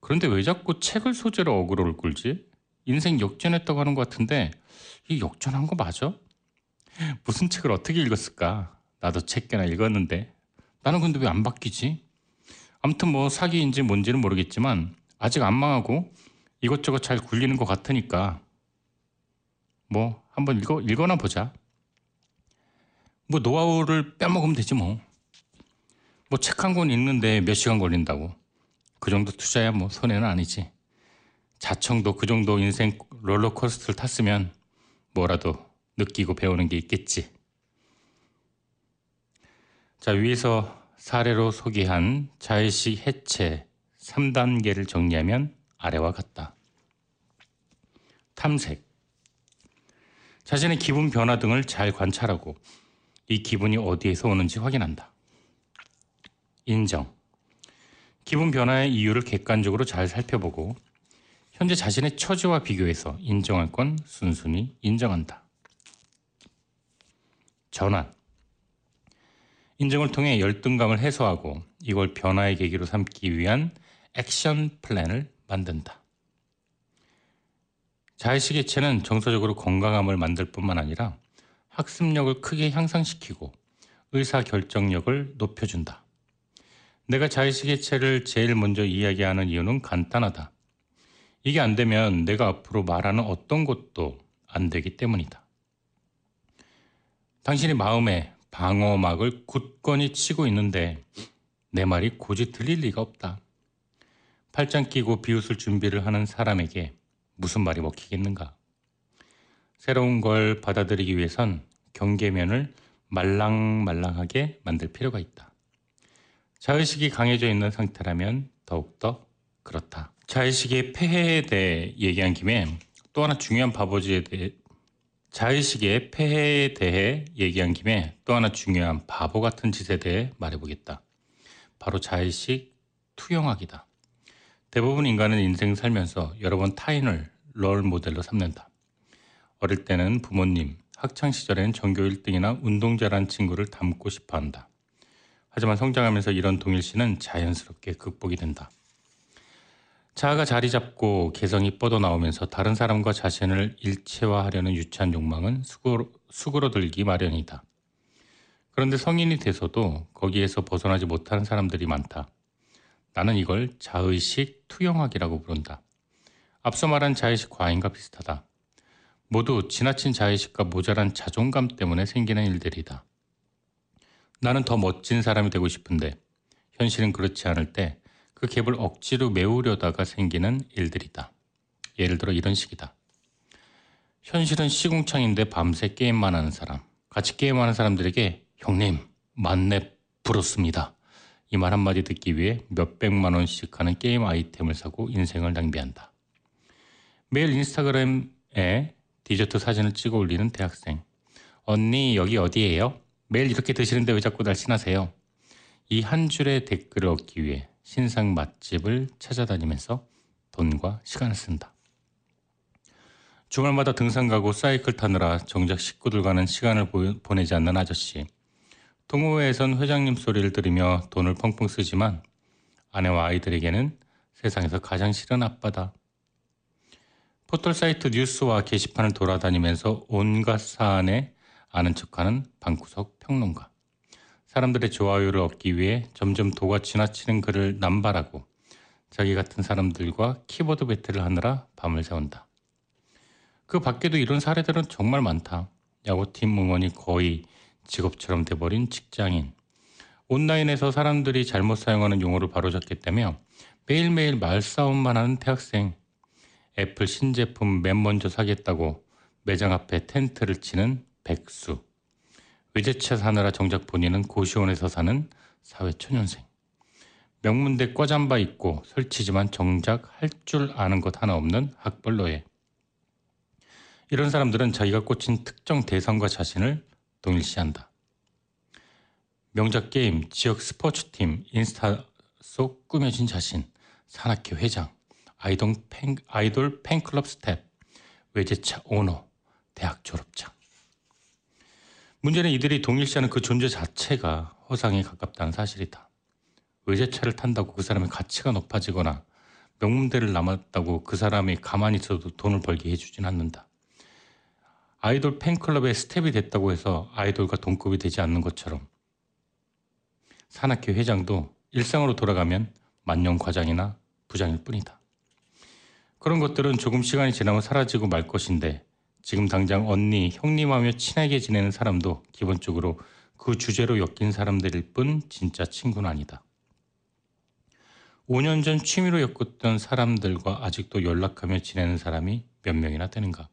그런데 왜 자꾸 책을 소재로 어그로를 끌지? 인생 역전했다고 하는 것 같은데 이 역전한 거 맞아? 무슨 책을 어떻게 읽었을까? 나도 책 꽤나 읽었는데 나는 근데 왜 안 바뀌지? 아무튼 뭐 사기인지 뭔지는 모르겠지만 아직 안 망하고 이것저것 잘 굴리는 것 같으니까 뭐 한번 읽어 읽어나 보자. 뭐 노하우를 빼먹으면 되지 뭐. 뭐 책 한 권 읽는데 몇 시간 걸린다고. 그 정도 투자야 뭐 손해는 아니지. 자청도 그 정도 인생 롤러코스터를 탔으면 뭐라도 느끼고 배우는 게 있겠지. 자, 위에서 사례로 소개한 자의식 해체 3단계를 정리하면 아래와 같다. 탐색. 자신의 기분 변화 등을 잘 관찰하고 이 기분이 어디에서 오는지 확인한다. 인정. 기분 변화의 이유를 객관적으로 잘 살펴보고 현재 자신의 처지와 비교해서 인정할 건 순순히 인정한다. 전환. 인정을 통해 열등감을 해소하고 이걸 변화의 계기로 삼기 위한 액션 플랜을 만든다. 자의식 의체는 정서적으로 건강함을 만들 뿐만 아니라 학습력을 크게 향상시키고 의사 결정력을 높여준다. 내가 자의식 의체를 제일 먼저 이야기하는 이유는 간단하다. 이게 안 되면 내가 앞으로 말하는 어떤 것도 안 되기 때문이다. 당신이 마음에 방어막을 굳건히 치고 있는데 내 말이 고지 들릴 리가 없다. 팔짱 끼고 비웃을 준비를 하는 사람에게 무슨 말이 먹히겠는가? 새로운 걸 받아들이기 위해선 경계면을 말랑말랑하게 만들 필요가 있다. 자의식이 강해져 있는 상태라면 더욱더 그렇다. 자의식의 폐해에 대해 얘기한 김에 또 하나 중요한 바보지에 대해 자의식의 폐해에 대해 얘기한 김에 또 하나 중요한 바보 같은 짓에 대해 말해보겠다. 바로 자의식 투영하기다. 대부분 인간은 인생 살면서 여러 번 타인을 롤 모델로 삼는다. 어릴 때는 부모님, 학창 시절엔 전교 1등이나 운동자란 친구를 닮고 싶어 한다. 하지만 성장하면서 이런 동일시는 자연스럽게 극복이 된다. 자아가 자리 잡고 개성이 뻗어나오면서 다른 사람과 자신을 일체화하려는 유치한 욕망은 수그러, 수그러들기 마련이다. 그런데 성인이 돼서도 거기에서 벗어나지 못하는 사람들이 많다. 나는 이걸 자의식 투영학이라고 부른다. 앞서 말한 자의식 과잉과 비슷하다. 모두 지나친 자의식과 모자란 자존감 때문에 생기는 일들이다. 나는 더 멋진 사람이 되고 싶은데 현실은 그렇지 않을 때 그 갭을 억지로 메우려다가 생기는 일들이다. 예를 들어 이런 식이다. 현실은 시궁창인데 밤새 게임만 하는 사람. 같이 게임하는 사람들에게 형님 만렙 불었습니다. 이 말 한마디 듣기 위해 몇백만 원씩 하는 게임 아이템을 사고 인생을 낭비한다. 매일 인스타그램에 디저트 사진을 찍어 올리는 대학생. 언니 여기 어디예요? 매일 이렇게 드시는데 왜 자꾸 날씬하세요? 이 한 줄의 댓글을 얻기 위해 신상 맛집을 찾아다니면서 돈과 시간을 쓴다. 주말마다 등산 가고 사이클 타느라 정작 식구들과는 시간을 보내지 않는 아저씨. 동호회에선 회장님 소리를 들으며 돈을 펑펑 쓰지만 아내와 아이들에게는 세상에서 가장 싫은 아빠다. 포털 사이트 뉴스와 게시판을 돌아다니면서 온갖 사안에 아는 척하는 방구석 평론가. 사람들의 좋아요를 얻기 위해 점점 도가 지나치는 글을 남발하고 자기 같은 사람들과 키보드 배틀을 하느라 밤을 새운다. 그 밖에도 이런 사례들은 정말 많다. 야구팀 응원이 거의 직업처럼 돼버린 직장인. 온라인에서 사람들이 잘못 사용하는 용어를 바로잡겠다며 매일매일 말싸움만 하는 대학생. 애플 신제품 맨 먼저 사겠다고 매장 앞에 텐트를 치는 백수. 외제차 사느라 정작 본인은 고시원에서 사는 사회초년생. 명문대 꿔잠바 입고 설치지만 정작 할 줄 아는 것 하나 없는 학벌노예. 이런 사람들은 자기가 꽂힌 특정 대상과 자신을 동일시한다. 명작 게임, 지역 스포츠팀, 인스타 속 꾸며진 자신, 산악회 회장, 아이돌, 팬, 아이돌 팬클럽 스텝, 외제차 오너, 대학 졸업장. 문제는 이들이 동일시하는 그 존재 자체가 허상에 가깝다는 사실이다. 외제차를 탄다고 그 사람의 가치가 높아지거나 명문대를 나왔다고 그 사람이 가만히 있어도 돈을 벌게 해주진 않는다. 아이돌 팬클럽의 스텝이 됐다고 해서 아이돌과 동급이 되지 않는 것처럼 산악회 회장도 일상으로 돌아가면 만년 과장이나 부장일 뿐이다. 그런 것들은 조금 시간이 지나면 사라지고 말 것인데 지금 당장 언니, 형님하며 친하게 지내는 사람도 기본적으로 그 주제로 엮인 사람들일 뿐 진짜 친구는 아니다. 5년 전 취미로 엮었던 사람들과 아직도 연락하며 지내는 사람이 몇 명이나 되는가.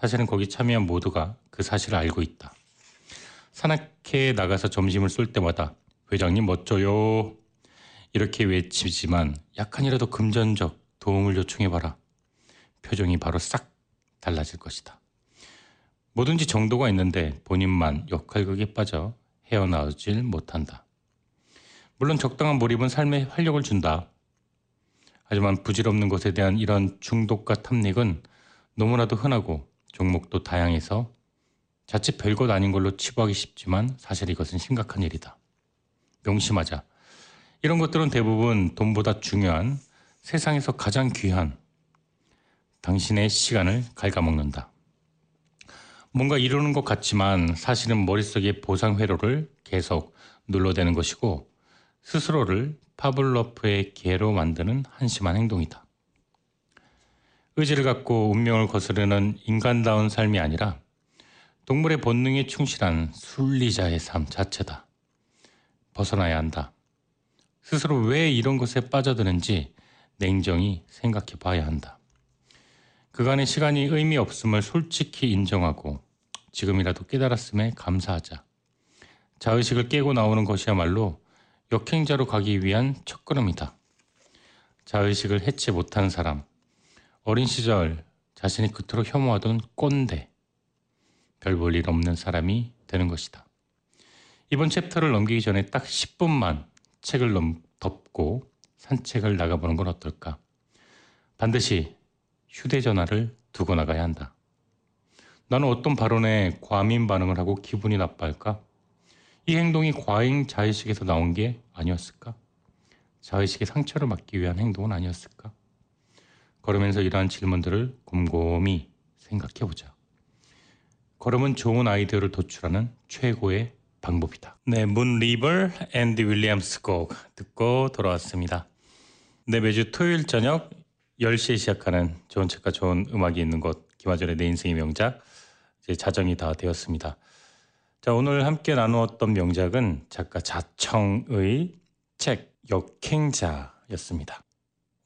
사실은 거기 참여한 모두가 그 사실을 알고 있다. 산악회에 나가서 점심을 쏠 때마다 회장님 멋져요. 이렇게 외치지만 약간이라도 금전적, 도움을 요청해봐라. 표정이 바로 싹 달라질 것이다. 뭐든지 정도가 있는데 본인만 역할극에 빠져 헤어나오질 못한다. 물론 적당한 몰입은 삶에 활력을 준다. 하지만 부질없는 것에 대한 이런 중독과 탐닉은 너무나도 흔하고 종목도 다양해서 자칫 별것 아닌 걸로 치부하기 쉽지만 사실 이것은 심각한 일이다. 명심하자. 이런 것들은 대부분 돈보다 중요한 세상에서 가장 귀한 당신의 시간을 갉아먹는다. 뭔가 이루는 것 같지만 사실은 머릿속에 보상 회로를 계속 눌러대는 것이고 스스로를 파블로프의 개로 만드는 한심한 행동이다. 의지를 갖고 운명을 거스르는 인간다운 삶이 아니라 동물의 본능에 충실한 순리자의 삶 자체다. 벗어나야 한다. 스스로 왜 이런 것에 빠져드는지 냉정히 생각해 봐야 한다. 그간의 시간이 의미 없음을 솔직히 인정하고 지금이라도 깨달았음에 감사하자. 자의식을 깨고 나오는 것이야말로 역행자로 가기 위한 첫걸음이다. 자의식을 해치 못한 사람, 어린 시절 자신이 그토록 혐오하던 꼰대, 별 볼 일 없는 사람이 되는 것이다. 이번 챕터를 넘기기 전에 딱 10분만 책을 넘, 덮고 산책을 나가보는 건 어떨까? 반드시 휴대전화를 두고 나가야 한다. 나는 어떤 발언에 과민 반응을 하고 기분이 나빠할까? 이 행동이 과잉 자의식에서 나온 게 아니었을까? 자의식의 상처를 막기 위한 행동은 아니었을까? 걸으면서 이러한 질문들을 곰곰이 생각해 보자. 걸음은 좋은 아이디어를 도출하는 최고의 방법이다. 네, Moon River Andy Williams 곡 듣고 돌아왔습니다. 네, 매주 토요일 저녁 10시에 시작하는 좋은 책과 좋은 음악이 있는 곳 김하전의 내 인생의 명작 이제 자정이 다 되었습니다. 자, 오늘 함께 나누었던 명작은 작가 자청의 책 역행자였습니다.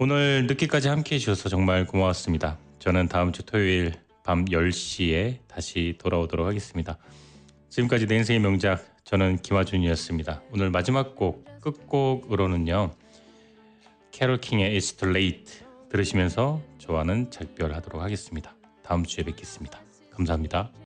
오늘 늦게까지 함께 해주셔서 정말 고마웠습니다. 저는 다음 주 토요일 밤 10시에 다시 돌아오도록 하겠습니다. 지금까지 내 인생의 명작 저는 김하준이었습니다. 오늘 마지막 곡 끝곡으로는요. 캐롤 킹의 It's Too Late 들으시면서 좋아하는 작별하도록 하겠습니다. 다음 주에 뵙겠습니다. 감사합니다.